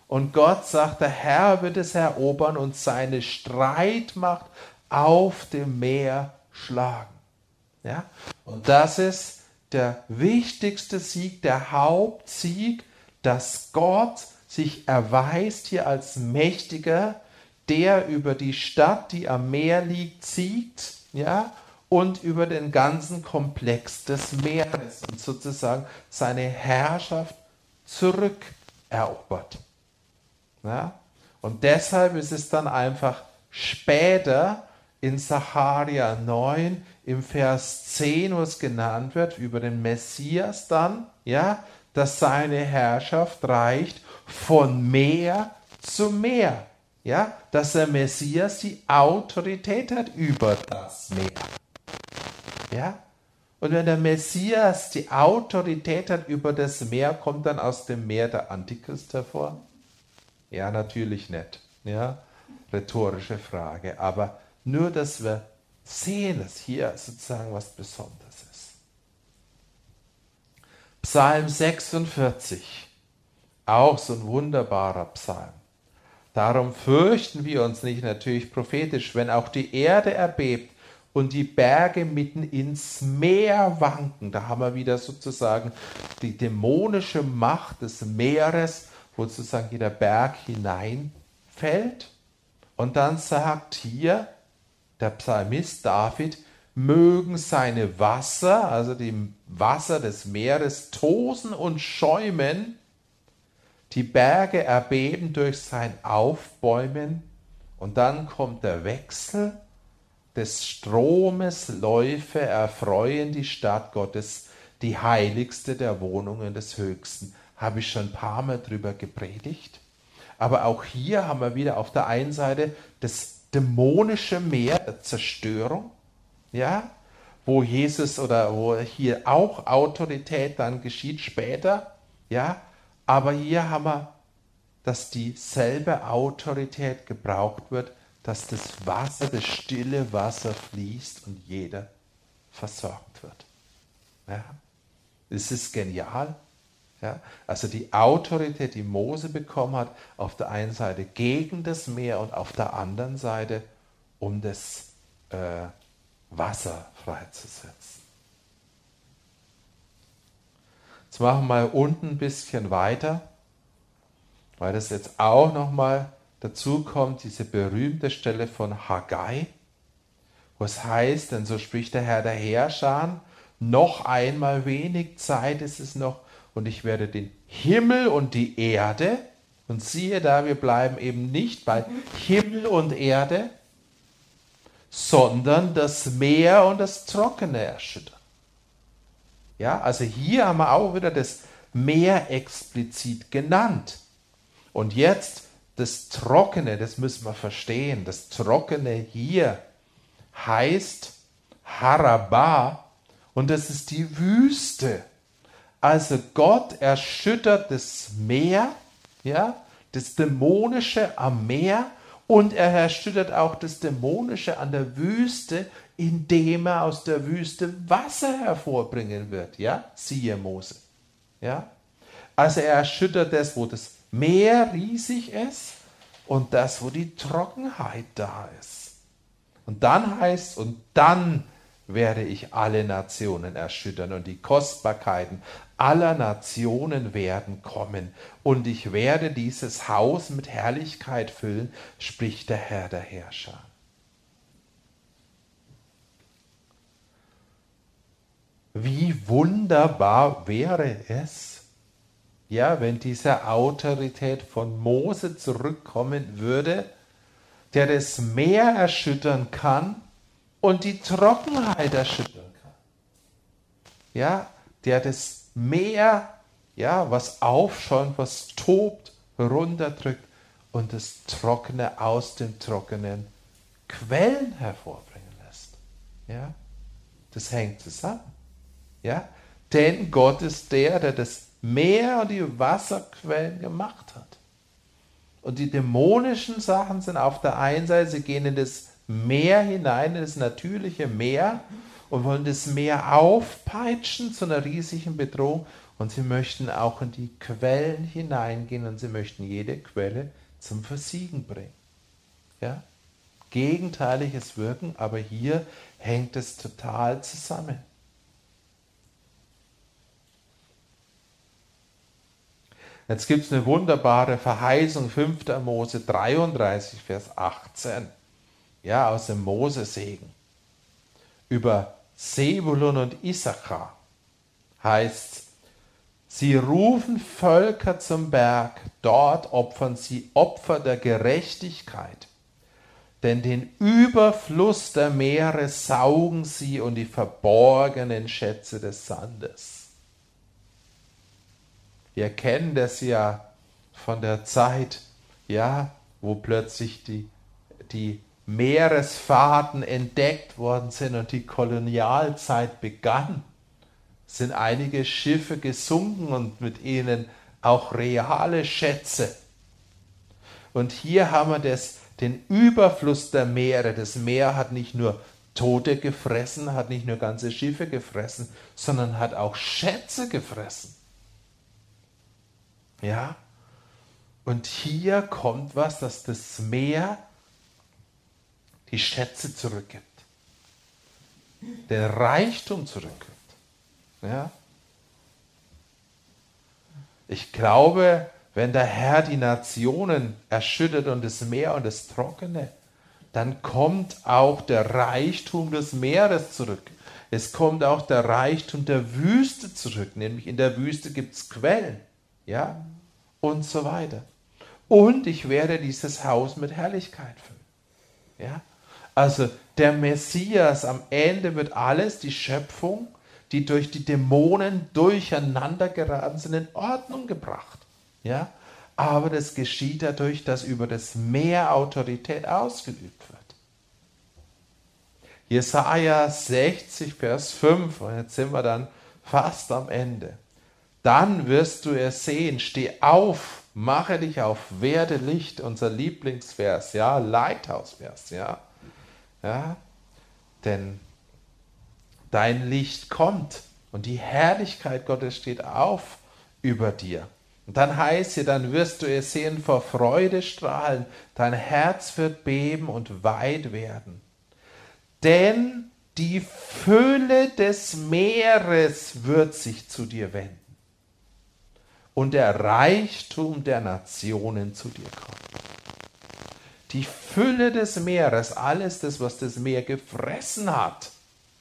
Und Gott sagt, der Herr wird es erobern und seine Streitmacht auf dem Meer schlagen. Ja? Und das ist der wichtigste Sieg, der Hauptsieg, dass Gott sich erweist hier als Mächtiger, der über die Stadt, die am Meer liegt, siegt, ja, und über den ganzen Komplex des Meeres und sozusagen seine Herrschaft zurückerobert. Ja? Und deshalb ist es dann einfach später in Sacharia 9 im Vers 10, wo es genannt wird, über den Messias dann, ja, dass seine Herrschaft reicht von Meer zu Meer. Ja, dass der Messias die Autorität hat über das Meer. Ja? Und wenn der Messias die Autorität hat über das Meer, kommt dann aus dem Meer der Antichrist hervor? Ja, natürlich nicht. Ja? Rhetorische Frage. Aber nur, dass wir sehen, dass hier sozusagen was Besonderes ist. Psalm 46. Auch so ein wunderbarer Psalm. Darum fürchten wir uns nicht natürlich prophetisch, wenn auch die Erde erbebt und die Berge mitten ins Meer wanken. Da haben wir wieder sozusagen die dämonische Macht des Meeres, wo sozusagen jeder Berg hineinfällt. Und dann sagt hier der Psalmist David, mögen seine Wasser, also die Wasser des Meeres, tosen und schäumen, die Berge erbeben durch sein Aufbäumen. Und dann kommt der Wechsel des Stromes Läufe erfreuen die Stadt Gottes, die heiligste der Wohnungen des Höchsten. Habe ich schon ein paar Mal drüber gepredigt. Aber auch hier haben wir wieder auf der einen Seite das dämonische Meer der Zerstörung, ja, wo Jesus oder wo hier auch Autorität dann geschieht später, ja, aber hier haben wir, dass dieselbe Autorität gebraucht wird dass das Wasser, das stille Wasser fließt und jeder versorgt wird. Ja? Das ist genial. Ja? Also die Autorität, die Mose bekommen hat, auf der einen Seite gegen das Meer und auf der anderen Seite, um das äh, Wasser freizusetzen. Jetzt machen wir unten ein bisschen weiter, weil das jetzt auch nochmal dazu kommt, diese berühmte Stelle von Haggai, wo es heißt, denn so spricht der Herr der Herrscher, noch einmal wenig Zeit ist es noch, und ich werde den Himmel und die Erde, und siehe da, wir bleiben eben nicht bei Himmel und Erde, sondern das Meer und das Trockene erschüttern. Ja, also hier haben wir auch wieder das Meer explizit genannt. Und jetzt das Trockene, das müssen wir verstehen. Das Trockene hier heißt Haraba und das ist die Wüste. Also Gott erschüttert das Meer, ja, das Dämonische am Meer und er erschüttert auch das Dämonische an der Wüste, indem er aus der Wüste Wasser hervorbringen wird, ja, siehe Mose, ja. Also er erschüttert das, wo das Meer riesig ist und das, wo die Trockenheit da ist. Und dann heißt, und dann werde ich alle Nationen erschüttern und die Kostbarkeiten aller Nationen werden kommen und ich werde dieses Haus mit Herrlichkeit füllen, spricht der Herr der Herrscher. Wie wunderbar wäre es, ja, wenn diese Autorität von Mose zurückkommen würde, der das Meer erschüttern kann und die Trockenheit erschüttern kann. Ja, der das Meer, ja, was aufschäumt, was tobt, runterdrückt und das Trockene aus den trockenen Quellen hervorbringen lässt. Ja, das hängt zusammen. Ja, denn Gott ist der, der das Meer und die Wasserquellen gemacht hat. Und die dämonischen Sachen sind auf der einen Seite, sie gehen in das Meer hinein, in das natürliche Meer und wollen das Meer aufpeitschen zu einer riesigen Bedrohung. Und sie möchten auch in die Quellen hineingehen und sie möchten jede Quelle zum Versiegen bringen. Ja? Gegenteiliges Wirken, aber hier hängt es total zusammen. Jetzt gibt es eine wunderbare Verheißung, 5. Mose 33, Vers 18, ja, aus dem Mosesegen. Über Sebulun und Issachar heißt sie rufen Völker zum Berg, dort opfern sie Opfer der Gerechtigkeit. Denn den Überfluss der Meere saugen sie und die verborgenen Schätze des Sandes. Wir kennen das ja von der Zeit, ja, wo plötzlich die, die Meeresfahrten entdeckt worden sind und die Kolonialzeit begann, sind einige Schiffe gesunken und mit ihnen auch reale Schätze. Und hier haben wir das, den Überfluss der Meere. Das Meer hat nicht nur Tote gefressen, hat nicht nur ganze Schiffe gefressen, sondern hat auch Schätze gefressen. Ja? Und hier kommt was, dass das Meer die Schätze zurückgibt. Den Reichtum zurückgibt. Ja? Ich glaube, wenn der Herr die Nationen erschüttert und das Meer und das Trockene, dann kommt auch der Reichtum des Meeres zurück. Es kommt auch der Reichtum der Wüste zurück, nämlich in der Wüste gibt es Quellen ja, und so weiter. Und ich werde dieses Haus mit Herrlichkeit füllen. Ja? Also der Messias am Ende wird alles, die Schöpfung, die durch die Dämonen durcheinander geraten sind, in Ordnung gebracht. Ja? Aber das geschieht dadurch, dass über das Meer Autorität ausgeübt wird. Jesaja 60, Vers 5, und jetzt sind wir dann fast am Ende dann wirst du es sehen. Steh auf, mache dich auf, werde Licht, unser Lieblingsvers, ja, Lighthouse-Vers, ja. ja. Denn dein Licht kommt Und die Herrlichkeit Gottes steht auf über dir. Und dann heißt sie, dann wirst du es sehen vor Freude strahlen, dein Herz wird beben und weit werden. Denn die Fülle des Meeres wird sich zu dir wenden und der Reichtum der Nationen zu dir kommen. Die Fülle des Meeres, alles das, was das Meer gefressen hat,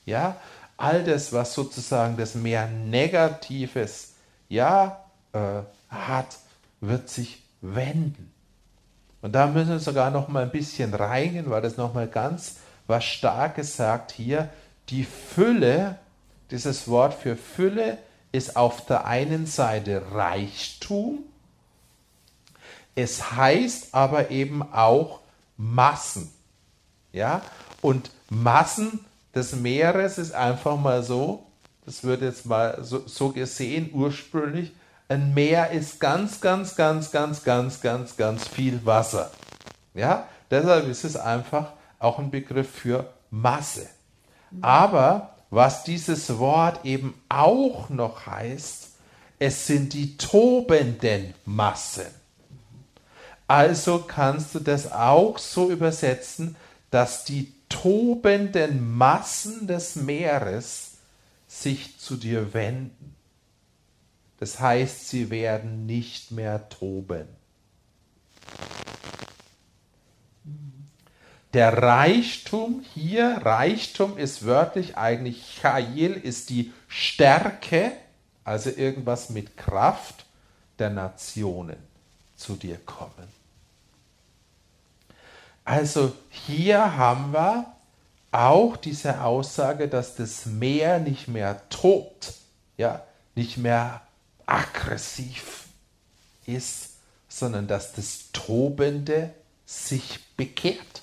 ja, all das, was sozusagen das Meer Negatives, ja, äh, hat, wird sich wenden. Und da müssen wir sogar noch mal ein bisschen reingehen, weil das noch mal ganz was Starkes sagt hier. Die Fülle, dieses Wort für Fülle ist auf der einen Seite Reichtum, es heißt aber eben auch Massen. Ja? Und Massen des Meeres ist einfach mal so, das wird jetzt mal so, so gesehen ursprünglich, ein Meer ist ganz, ganz, ganz, ganz, ganz, ganz, ganz viel Wasser. Ja, deshalb ist es einfach auch ein Begriff für Masse. Aber was dieses Wort eben auch noch heißt, es sind die tobenden Massen. Also kannst du das auch so übersetzen, dass die tobenden Massen des Meeres sich zu dir wenden. Das heißt, sie werden nicht mehr toben. Der Reichtum hier, Reichtum ist wörtlich eigentlich, Chail ist die Stärke, also irgendwas mit Kraft der Nationen zu dir kommen. Also hier haben wir auch diese Aussage, dass das Meer nicht mehr tobt, ja, nicht mehr aggressiv ist, sondern dass das Tobende sich bekehrt.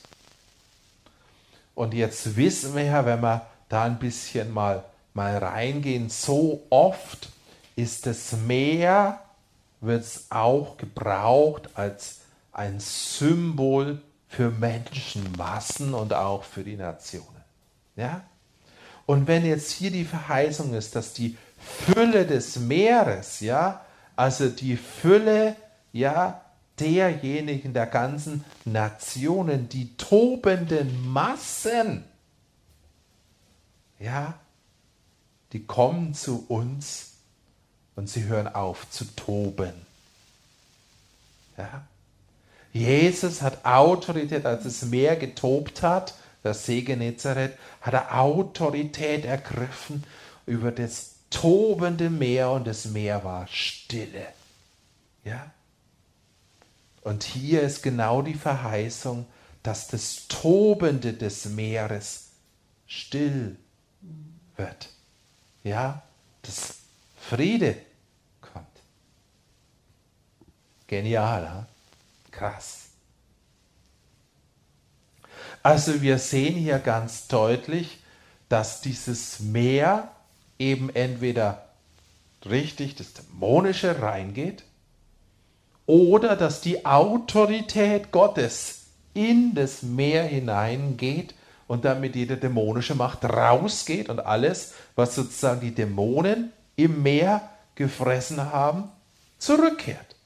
Und jetzt wissen wir ja, wenn wir da ein bisschen mal, mal reingehen, so oft ist das Meer, wird es auch gebraucht als ein Symbol für Menschenmassen und auch für die Nationen. Ja? Und wenn jetzt hier die Verheißung ist, dass die Fülle des Meeres, ja, also die Fülle, ja, derjenigen der ganzen Nationen, die tobenden Massen, ja, die kommen zu uns und sie hören auf zu toben. Ja? Jesus hat Autorität, als das Meer getobt hat, das See Genezareth, hat er Autorität ergriffen über das tobende Meer und das Meer war stille. Ja? Und hier ist genau die Verheißung, dass das Tobende des Meeres still wird. Ja, dass Friede kommt. Genial, ha? krass. Also wir sehen hier ganz deutlich, dass dieses Meer eben entweder richtig das Dämonische reingeht oder dass die Autorität Gottes in das Meer hineingeht und damit jede dämonische Macht rausgeht und alles, was sozusagen die Dämonen im Meer gefressen haben, zurückkehrt.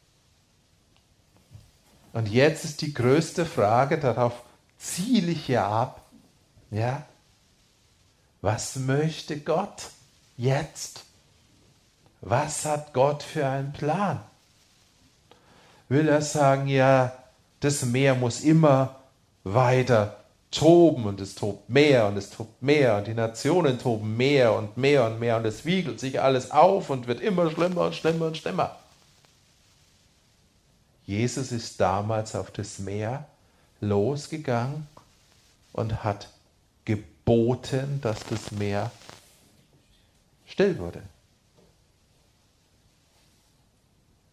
Und jetzt ist die größte Frage, darauf ziele ich ja ab, ja, was möchte Gott jetzt? Was hat Gott für einen Plan? Will er sagen, ja, das Meer muss immer weiter toben und es tobt mehr und es tobt mehr und die Nationen toben mehr und mehr und mehr und es wiegelt sich alles auf und wird immer schlimmer und schlimmer und schlimmer. Jesus ist damals auf das Meer losgegangen und hat geboten, dass das Meer still wurde.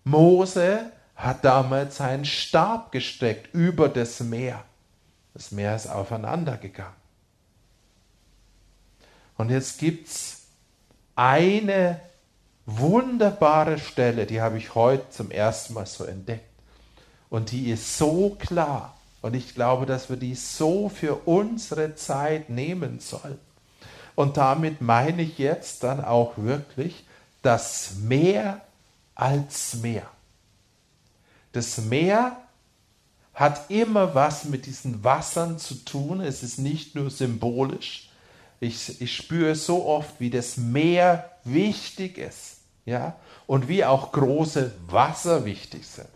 Mose hat damals seinen Stab gestreckt über das Meer. Das Meer ist aufeinander gegangen. Und jetzt gibt es eine wunderbare Stelle, die habe ich heute zum ersten Mal so entdeckt. Und die ist so klar. Und ich glaube, dass wir die so für unsere Zeit nehmen sollen. Und damit meine ich jetzt dann auch wirklich das Meer als Meer. Das Meer hat immer was mit diesen Wassern zu tun. Es ist nicht nur symbolisch. Ich, ich spüre so oft, wie das Meer wichtig ist. Ja? Und wie auch große Wasser wichtig sind.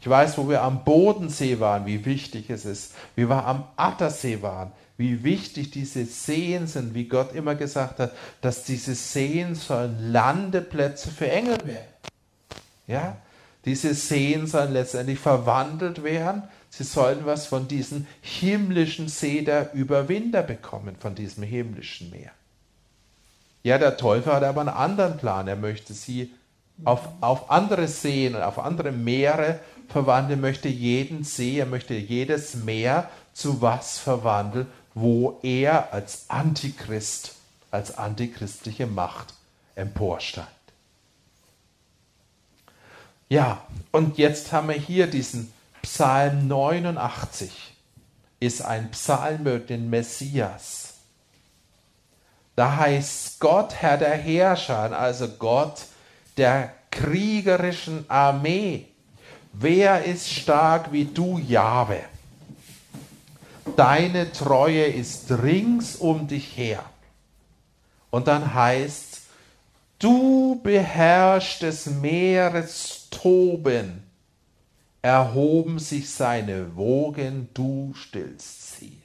Ich weiß, wo wir am Bodensee waren, wie wichtig es ist. Wie wir am Attersee waren, wie wichtig diese Seen sind, wie Gott immer gesagt hat, dass diese Seen sollen Landeplätze für Engel werden. Ja? Diese Seen sollen letztendlich verwandelt werden. Sie sollen was von diesem himmlischen See der Überwinder bekommen, von diesem himmlischen Meer. Ja, der Teufel hat aber einen anderen Plan. Er möchte sie auf, auf andere Seen und auf andere Meere verwandeln, möchte jeden See, er möchte jedes Meer zu was verwandeln, wo er als Antichrist, als antichristliche Macht emporsteigt. Ja, und jetzt haben wir hier diesen Psalm 89, ist ein Psalm über den Messias. Da heißt Gott, Herr der Herrscher, also Gott der kriegerischen Armee. Wer ist stark wie du, Jahwe? Deine Treue ist rings um dich her. Und dann heißt, du beherrschst des Meeres Toben, erhoben sich seine Wogen, du stillst sie.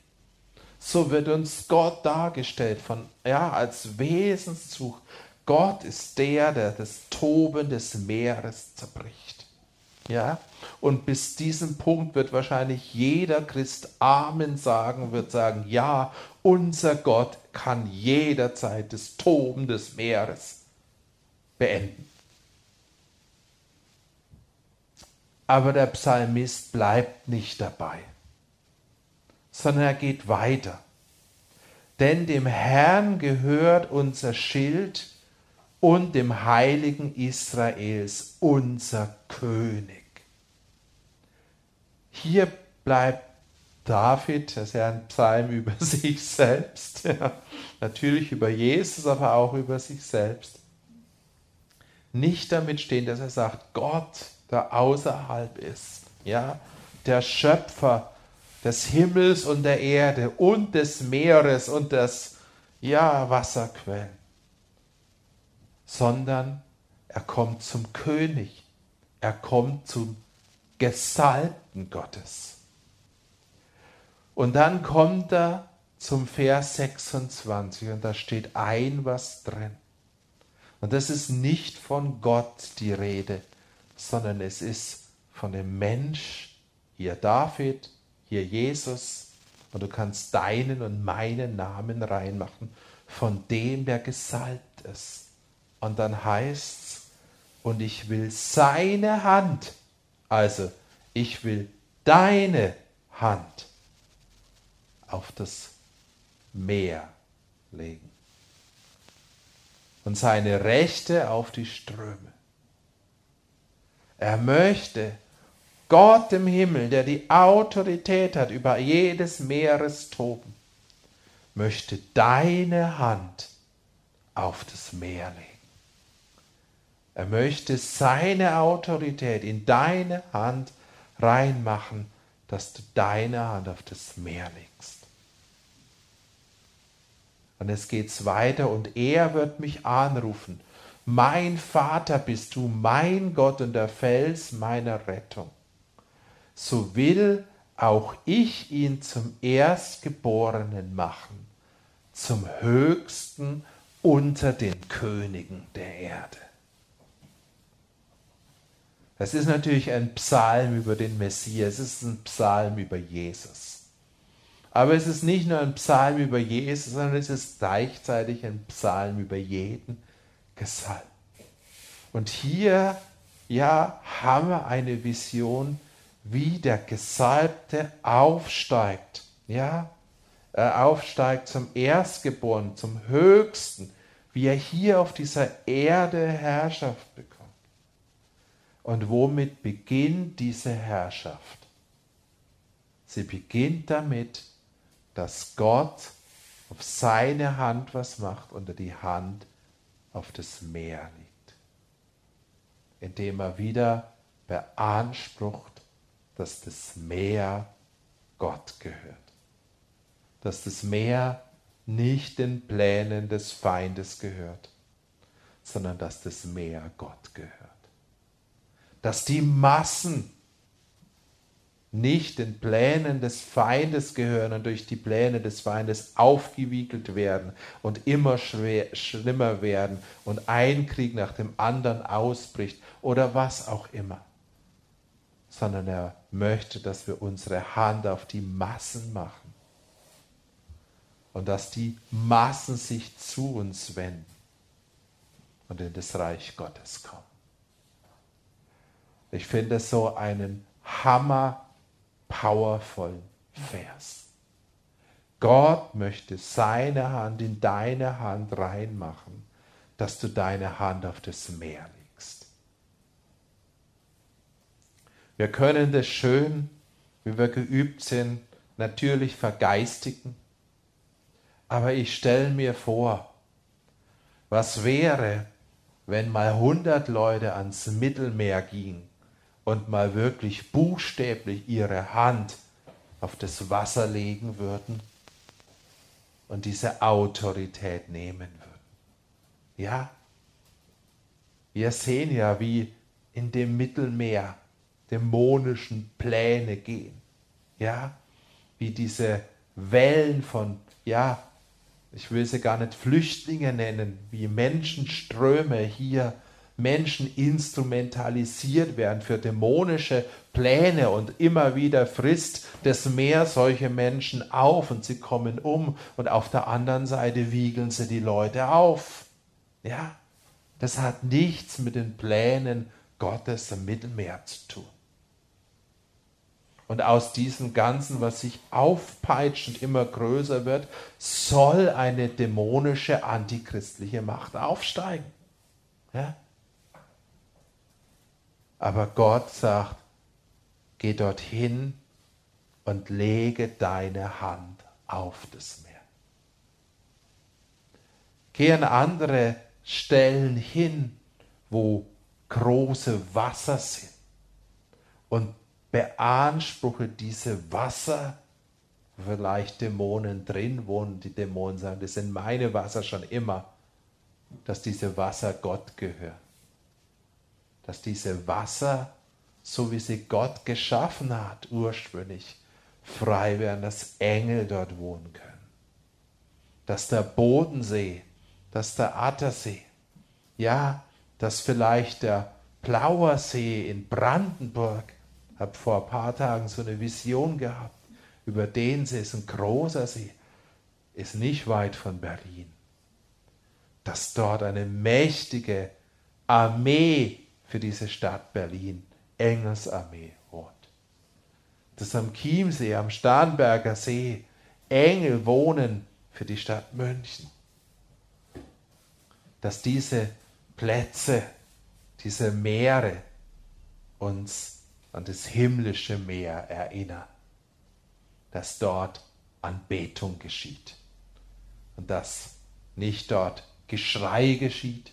So wird uns Gott dargestellt von, ja, als Wesenszug. Gott ist der, der das Toben des Meeres zerbricht. Ja? Und bis diesem Punkt wird wahrscheinlich jeder Christ Amen sagen, wird sagen, ja, unser Gott kann jederzeit das Toben des Meeres beenden. Aber der Psalmist bleibt nicht dabei, sondern er geht weiter. Denn dem Herrn gehört unser Schild und dem Heiligen Israels unser König. Hier bleibt David, das ist ja ein Psalm (laughs) über sich selbst, ja, natürlich über Jesus, aber auch über sich selbst, nicht damit stehen, dass er sagt, Gott, der außerhalb ist, ja, der Schöpfer des Himmels und der Erde und des Meeres und des ja, Wasserquellen, sondern er kommt zum König, er kommt zum Gesalbten Gottes. Und dann kommt er zum Vers 26 und da steht ein was drin. Und das ist nicht von Gott die Rede, sondern es ist von dem Mensch, hier David, hier Jesus, und du kannst deinen und meinen Namen reinmachen, von dem, der gesalbt ist. Und dann heißt es, und ich will seine Hand also, ich will deine Hand auf das Meer legen und seine Rechte auf die Ströme. Er möchte Gott im Himmel, der die Autorität hat über jedes Meerestoben, möchte deine Hand auf das Meer legen. Er möchte seine Autorität in deine Hand reinmachen, dass du deine Hand auf das Meer legst. Und es geht weiter und er wird mich anrufen. Mein Vater bist du, mein Gott und der Fels meiner Rettung. So will auch ich ihn zum Erstgeborenen machen, zum Höchsten unter den Königen der Erde. Das ist natürlich ein Psalm über den Messias, es ist ein Psalm über Jesus. Aber es ist nicht nur ein Psalm über Jesus, sondern es ist gleichzeitig ein Psalm über jeden Gesalbten. Und hier, ja, haben wir eine Vision, wie der Gesalbte aufsteigt, ja, er aufsteigt zum Erstgeborenen, zum Höchsten, wie er hier auf dieser Erde Herrschaft bekommt. Und womit beginnt diese Herrschaft? Sie beginnt damit, dass Gott auf seine Hand was macht und er die Hand auf das Meer legt. Indem er wieder beansprucht, dass das Meer Gott gehört. Dass das Meer nicht den Plänen des Feindes gehört, sondern dass das Meer Gott gehört. Dass die Massen nicht den Plänen des Feindes gehören und durch die Pläne des Feindes aufgewiegelt werden und immer schwer, schlimmer werden und ein Krieg nach dem anderen ausbricht oder was auch immer, sondern er möchte, dass wir unsere Hand auf die Massen machen und dass die Massen sich zu uns wenden und in das Reich Gottes kommen. Ich finde so einen Hammer powervollen Vers. Gott möchte seine Hand in deine Hand reinmachen, dass du deine Hand auf das Meer legst. Wir können das schön, wie wir geübt sind, natürlich vergeistigen, aber ich stelle mir vor, was wäre, wenn mal hundert Leute ans Mittelmeer gingen und mal wirklich buchstäblich ihre Hand auf das Wasser legen würden und diese Autorität nehmen würden. Ja, wir sehen ja, wie in dem Mittelmeer dämonischen Pläne gehen. Ja, wie diese Wellen von, ja, ich will sie gar nicht Flüchtlinge nennen, wie Menschenströme hier Menschen instrumentalisiert werden für dämonische Pläne und immer wieder frisst das Meer solche Menschen auf und sie kommen um und auf der anderen Seite wiegeln sie die Leute auf. Ja, das hat nichts mit den Plänen Gottes im Mittelmeer zu tun. Und aus diesem Ganzen, was sich aufpeitscht und immer größer wird, soll eine dämonische antichristliche Macht aufsteigen. Ja? Aber Gott sagt, geh dorthin und lege deine Hand auf das Meer. Geh an andere Stellen hin, wo große Wasser sind und beanspruche diese Wasser, vielleicht Dämonen drin wohnen, die Dämonen sagen, das sind meine Wasser schon immer, dass diese Wasser Gott gehören dass diese Wasser, so wie sie Gott geschaffen hat, ursprünglich frei werden, dass Engel dort wohnen können. Dass der Bodensee, dass der Attersee, ja, dass vielleicht der Plauersee in Brandenburg, habe vor ein paar Tagen so eine Vision gehabt, über den See ist ein großer See, ist nicht weit von Berlin, dass dort eine mächtige Armee für diese Stadt Berlin, Engelsarmee wohnt. Dass am Chiemsee, am Starnberger See Engel wohnen für die Stadt München. Dass diese Plätze, diese Meere uns an das himmlische Meer erinnern. Dass dort Anbetung geschieht. Und dass nicht dort Geschrei geschieht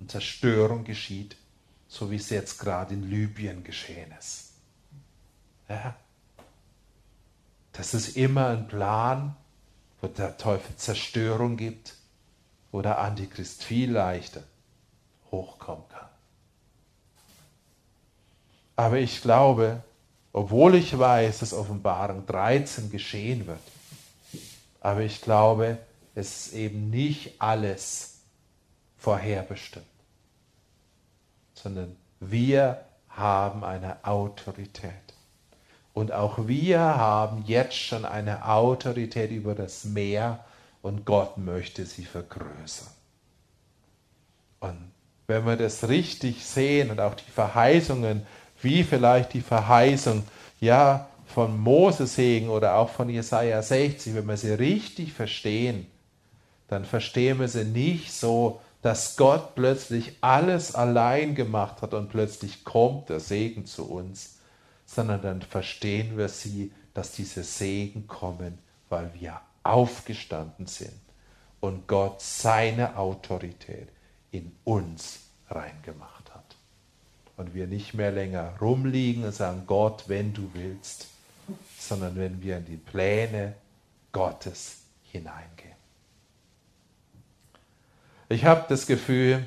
und Zerstörung geschieht, so wie es jetzt gerade in Libyen geschehen ist. Ja? Das ist immer ein Plan, wo der Teufel Zerstörung gibt, wo der Antichrist viel leichter hochkommen kann. Aber ich glaube, obwohl ich weiß, dass Offenbarung 13 geschehen wird, aber ich glaube, es ist eben nicht alles vorherbestimmt sondern wir haben eine Autorität. Und auch wir haben jetzt schon eine Autorität über das Meer und Gott möchte sie vergrößern. Und wenn wir das richtig sehen und auch die Verheißungen, wie vielleicht die Verheißung, ja, von Moses Segen oder auch von Jesaja 60, wenn wir sie richtig verstehen, dann verstehen wir sie nicht so, dass Gott plötzlich alles allein gemacht hat und plötzlich kommt der Segen zu uns, sondern dann verstehen wir sie, dass diese Segen kommen, weil wir aufgestanden sind und Gott seine Autorität in uns reingemacht hat. Und wir nicht mehr länger rumliegen und sagen, Gott, wenn du willst, sondern wenn wir in die Pläne Gottes hineingehen. Ich habe das Gefühl,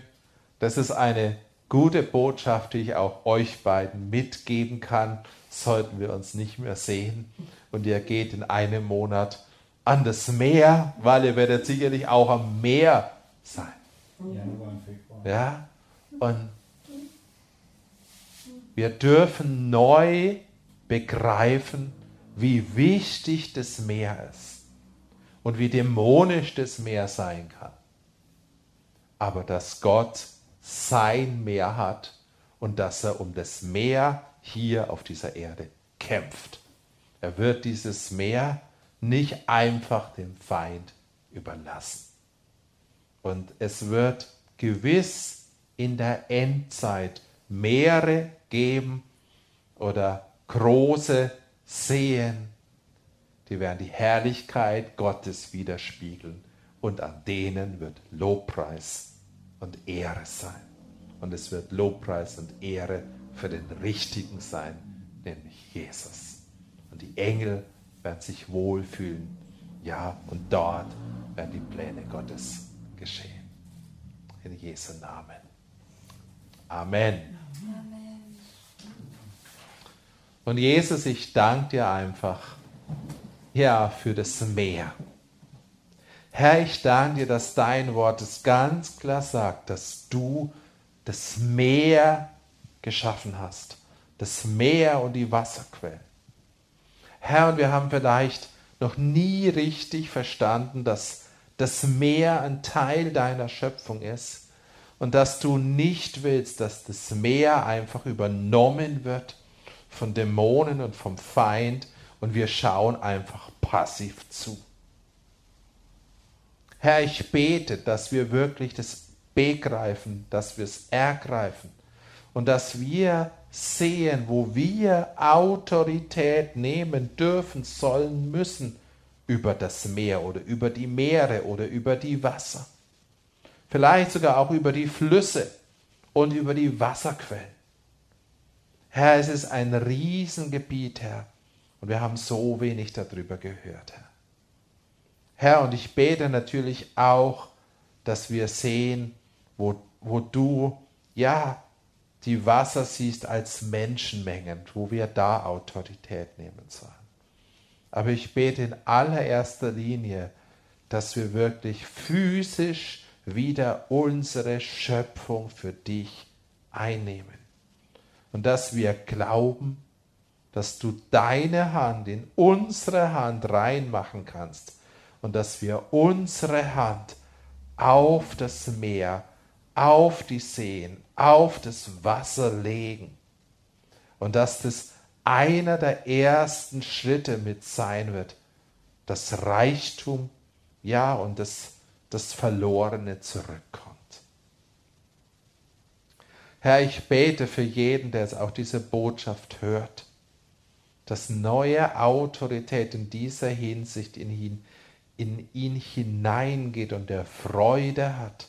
das ist eine gute Botschaft, die ich auch euch beiden mitgeben kann, sollten wir uns nicht mehr sehen. Und ihr geht in einem Monat an das Meer, weil ihr werdet sicherlich auch am Meer sein. Ja, und wir dürfen neu begreifen, wie wichtig das Meer ist und wie dämonisch das Meer sein kann. Aber dass Gott sein Meer hat und dass er um das Meer hier auf dieser Erde kämpft. Er wird dieses Meer nicht einfach dem Feind überlassen. Und es wird gewiss in der Endzeit Meere geben oder große Seen, die werden die Herrlichkeit Gottes widerspiegeln und an denen wird Lobpreis und Ehre sein. Und es wird Lobpreis und Ehre für den Richtigen sein, nämlich Jesus. Und die Engel werden sich wohlfühlen. Ja, und dort werden die Pläne Gottes geschehen. In Jesu Namen. Amen. Und Jesus, ich danke dir einfach, ja, für das Meer. Herr, ich danke dir, dass dein Wort es ganz klar sagt, dass du das Meer geschaffen hast. Das Meer und die Wasserquellen. Herr, und wir haben vielleicht noch nie richtig verstanden, dass das Meer ein Teil deiner Schöpfung ist und dass du nicht willst, dass das Meer einfach übernommen wird von Dämonen und vom Feind und wir schauen einfach passiv zu. Herr, ich bete, dass wir wirklich das begreifen, dass wir es ergreifen und dass wir sehen, wo wir Autorität nehmen dürfen, sollen, müssen über das Meer oder über die Meere oder über die Wasser. Vielleicht sogar auch über die Flüsse und über die Wasserquellen. Herr, es ist ein Riesengebiet, Herr, und wir haben so wenig darüber gehört, Herr. Herr, und ich bete natürlich auch, dass wir sehen, wo, wo du, ja, die Wasser siehst als Menschenmengen, wo wir da Autorität nehmen sollen. Aber ich bete in allererster Linie, dass wir wirklich physisch wieder unsere Schöpfung für dich einnehmen. Und dass wir glauben, dass du deine Hand in unsere Hand reinmachen kannst und dass wir unsere Hand auf das Meer, auf die Seen, auf das Wasser legen und dass das einer der ersten Schritte mit sein wird, das Reichtum, ja, und das, das Verlorene zurückkommt. Herr, ich bete für jeden, der jetzt auch diese Botschaft hört, dass neue Autorität in dieser Hinsicht in ihn in ihn hineingeht und der Freude hat,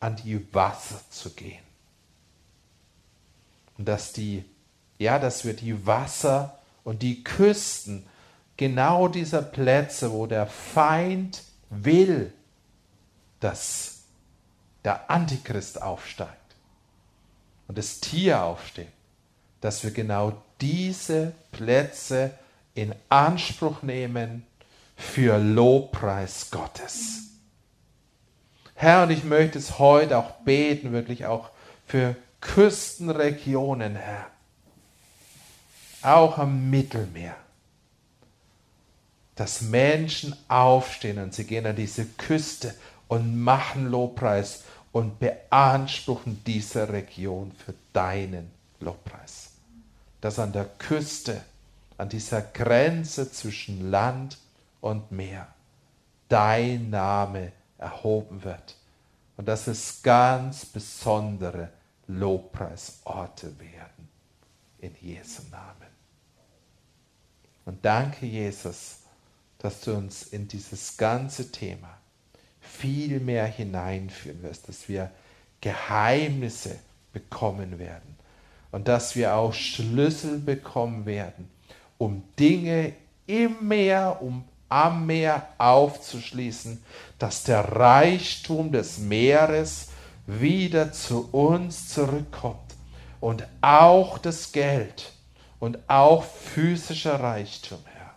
an die Wasser zu gehen. Und dass die, ja, dass wir die Wasser und die Küsten genau dieser Plätze, wo der Feind will, dass der Antichrist aufsteigt und das Tier aufsteht, dass wir genau diese Plätze in Anspruch nehmen für Lobpreis Gottes. Herr, und ich möchte es heute auch beten, wirklich auch für Küstenregionen, Herr. Auch am Mittelmeer. Dass Menschen aufstehen und sie gehen an diese Küste und machen Lobpreis und beanspruchen diese Region für deinen Lobpreis. Dass an der Küste, an dieser Grenze zwischen Land und mehr dein Name erhoben wird und dass es ganz besondere Lobpreisorte werden. In Jesu Namen. Und danke, Jesus, dass du uns in dieses ganze Thema viel mehr hineinführen wirst, dass wir Geheimnisse bekommen werden und dass wir auch Schlüssel bekommen werden, um Dinge im Meer, um am Meer aufzuschließen, dass der Reichtum des Meeres wieder zu uns zurückkommt und auch das Geld und auch physischer Reichtum, Herr,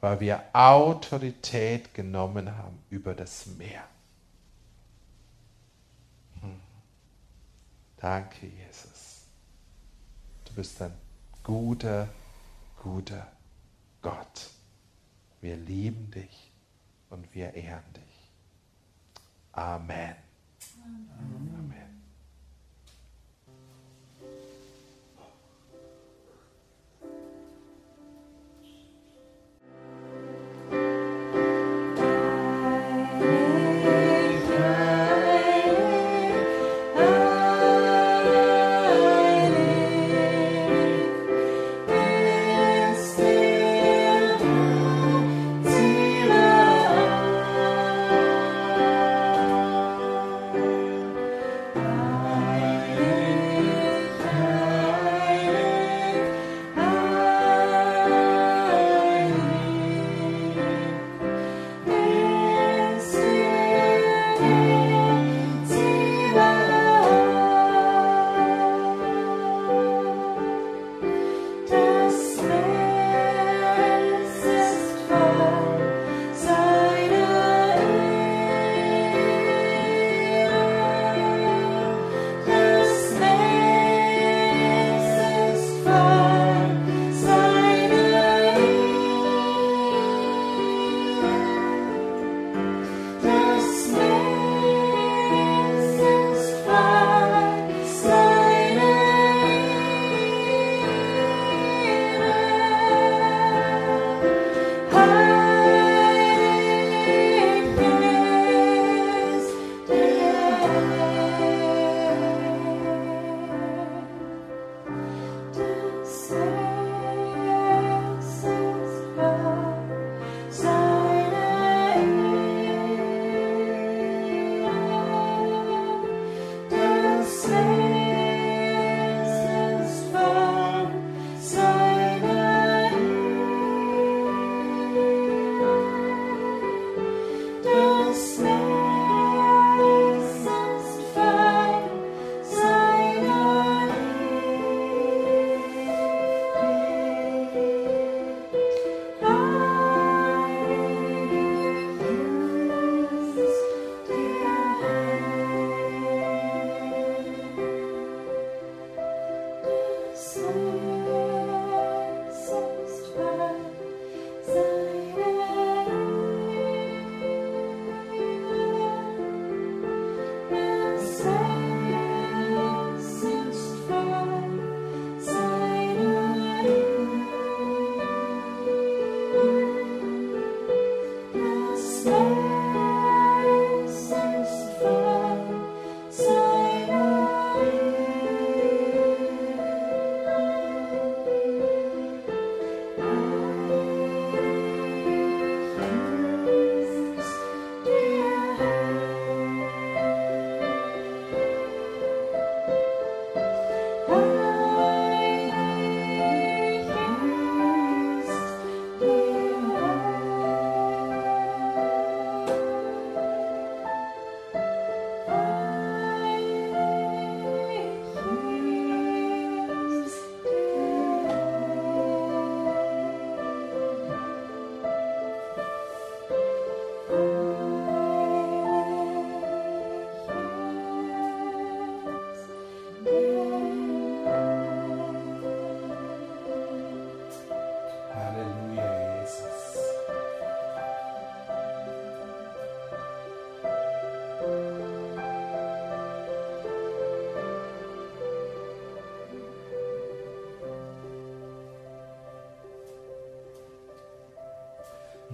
weil wir Autorität genommen haben über das Meer. Hm. Danke, Jesus. Du bist ein guter, guter Gott. Wir lieben dich und wir ehren dich. Amen. Amen. Amen.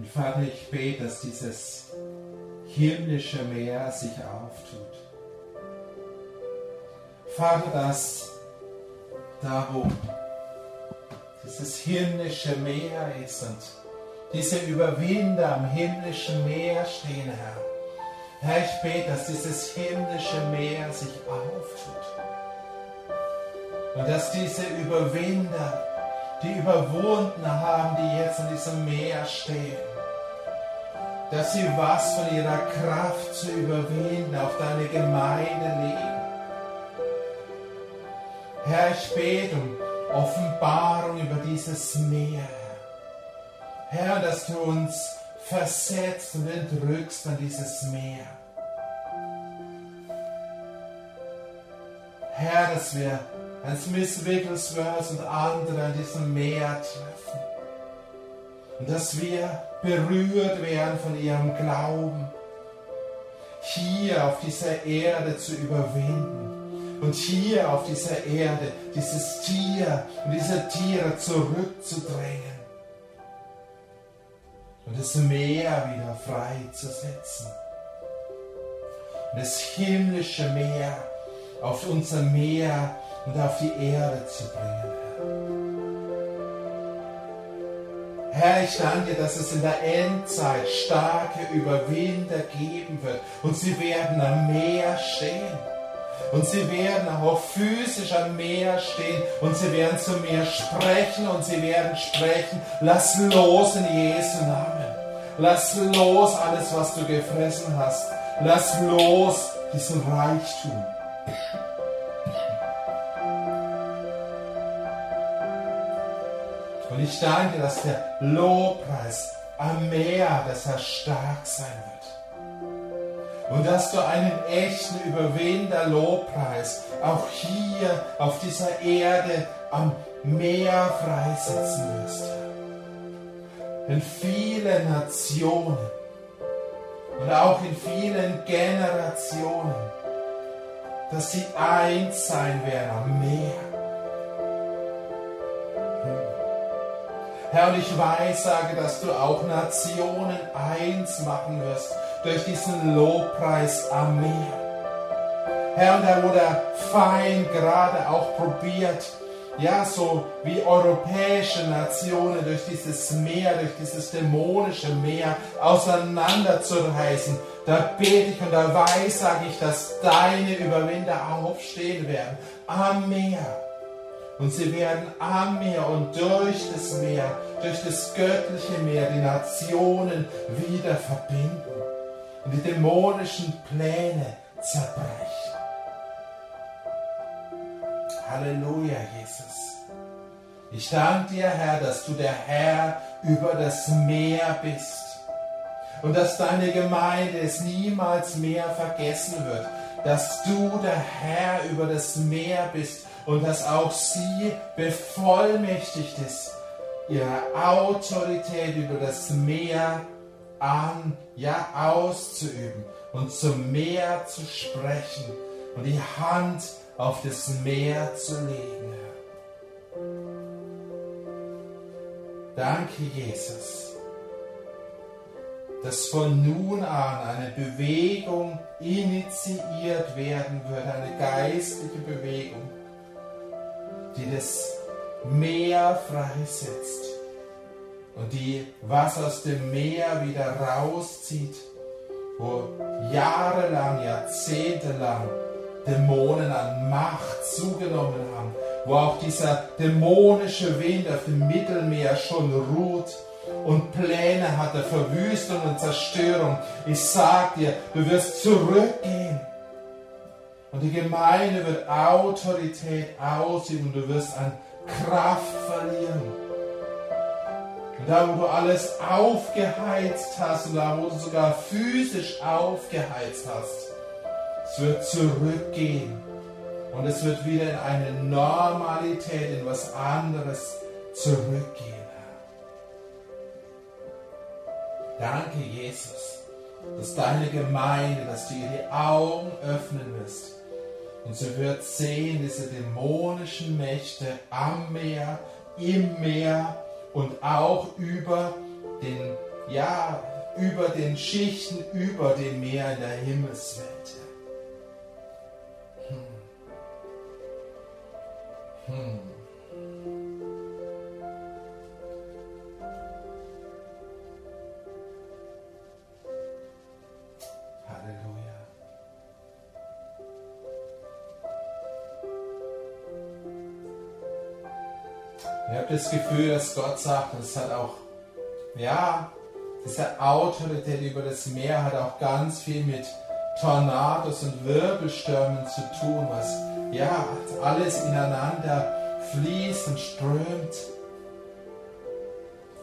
Vater, ich bete, dass dieses himmlische Meer sich auftut. Vater, dass da, wo dieses himmlische Meer ist und diese Überwinder am himmlischen Meer stehen, Herr. Herr, ich bete, dass dieses himmlische Meer sich auftut. Und dass diese Überwinder, die überwunden haben, die jetzt an diesem Meer stehen, dass sie was von ihrer Kraft zu überwinden auf deine Gemeinde legen. Herr, ich bete um Offenbarung über dieses Meer. Herr, dass du uns versetzt und entrückst an dieses Meer. Herr, dass wir als Miss Wigglesworth und andere an diesem Meer treffen. Und dass wir berührt werden von ihrem Glauben, hier auf dieser Erde zu überwinden und hier auf dieser Erde dieses Tier und diese Tiere zurückzudrängen und das Meer wieder freizusetzen. Und das himmlische Meer auf unser Meer und auf die Erde zu bringen, Herr. Ich danke dir, dass es in der Endzeit starke Überwinder geben wird und sie werden am Meer stehen. Und sie werden auch physisch am Meer stehen und sie werden zu mir sprechen und sie werden sprechen, lass los in Jesu Namen. Lass los alles, was du gefressen hast. Lass los diesen Reichtum. Und ich danke, dass der Lobpreis am Meer, dass er stark sein wird. Und dass du einen echten Überwinder Lobpreis auch hier auf dieser Erde am Meer freisetzen wirst in vielen Nationen und auch in vielen Generationen, dass sie eins sein werden am Meer. Herr, und ich weiß, sage, dass du auch Nationen eins machen wirst durch diesen Lobpreis am Meer. Herr, und da wo der Feind gerade auch probiert, ja, so wie europäische Nationen durch dieses Meer, durch dieses dämonische Meer auseinanderzureißen. Da bete ich und da weiß, sage ich, dass deine Überwinder aufstehen werden am Meer. Und sie werden am Meer und durch das Meer, durch das göttliche Meer die Nationen wieder verbinden und die dämonischen Pläne zerbrechen. Halleluja, Jesus. Ich danke dir, Herr, dass du der Herr über das Meer bist und dass deine Gemeinde es niemals mehr vergessen wird, dass du der Herr über das Meer bist und dass auch sie bevollmächtigt ist, ihre Autorität über das Meer an, ja, auszuüben und zum Meer zu sprechen und die Hand auf das Meer zu legen. Danke, Jesus, dass von nun an eine Bewegung initiiert werden wird, eine geistliche Bewegung, die das Meer freisetzt und die was aus dem Meer wieder rauszieht, wo jahrelang, jahrzehntelang Dämonen an Macht zugenommen haben, wo auch dieser dämonische Wind auf dem Mittelmeer schon ruht und Pläne hat der Verwüstung und Zerstörung. Ich sag dir, du wirst zurückgehen. Und die Gemeinde wird Autorität ausüben. Du wirst an Kraft verlieren. Und da, wo du alles aufgeheizt hast und da, wo du sogar physisch aufgeheizt hast, es wird zurückgehen und es wird wieder in eine Normalität, in was anderes zurückgehen. Danke, Jesus, dass deine Gemeinde, dass du ihr die Augen öffnen wirst. Und sie wird sehen, diese dämonischen Mächte am Meer, im Meer und auch über den, ja, über den Schichten, über dem Meer in der Himmelswelt. Ich habe das Gefühl, dass Gott sagt, und es hat auch, ja, diese Autorität über das Meer hat auch ganz viel mit Tornados und Wirbelstürmen zu tun, was ja alles ineinander fließt und strömt.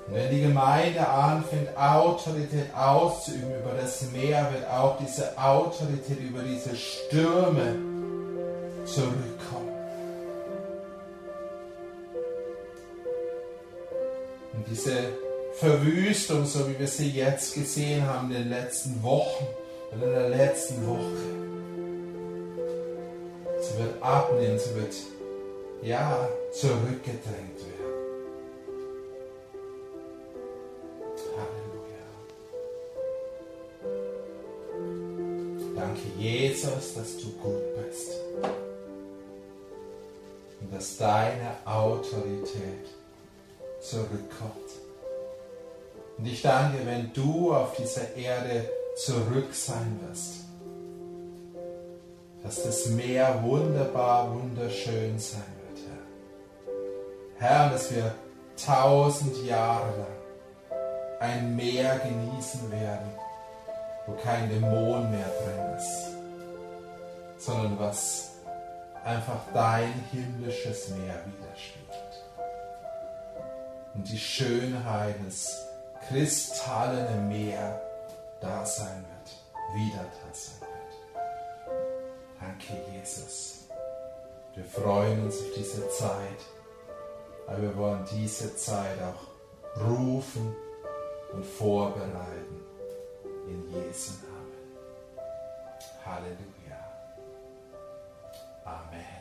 Und wenn die Gemeinde anfängt, Autorität auszuüben über das Meer, wird auch diese Autorität über diese Stürme zurückkommen. Und diese Verwüstung, so wie wir sie jetzt gesehen haben in den letzten Wochen und in der letzten Woche, sie wird abnehmen, sie wird ja zurückgedrängt werden. Jesus, dass du gut bist und dass deine Autorität zurückkommt. Und ich danke, wenn du auf dieser Erde zurück sein wirst, dass das Meer wunderbar, wunderschön sein wird, Herr. Herr, dass wir tausend Jahre lang ein Meer genießen werden, wo kein Dämon mehr drin ist sondern was einfach dein himmlisches Meer widerspiegelt. Und die Schönheit des kristallene Meer da sein wird, wieder da sein wird. Danke, Jesus. Wir freuen uns auf diese Zeit, aber wir wollen diese Zeit auch rufen und vorbereiten in Jesu Namen. Halleluja. Amen.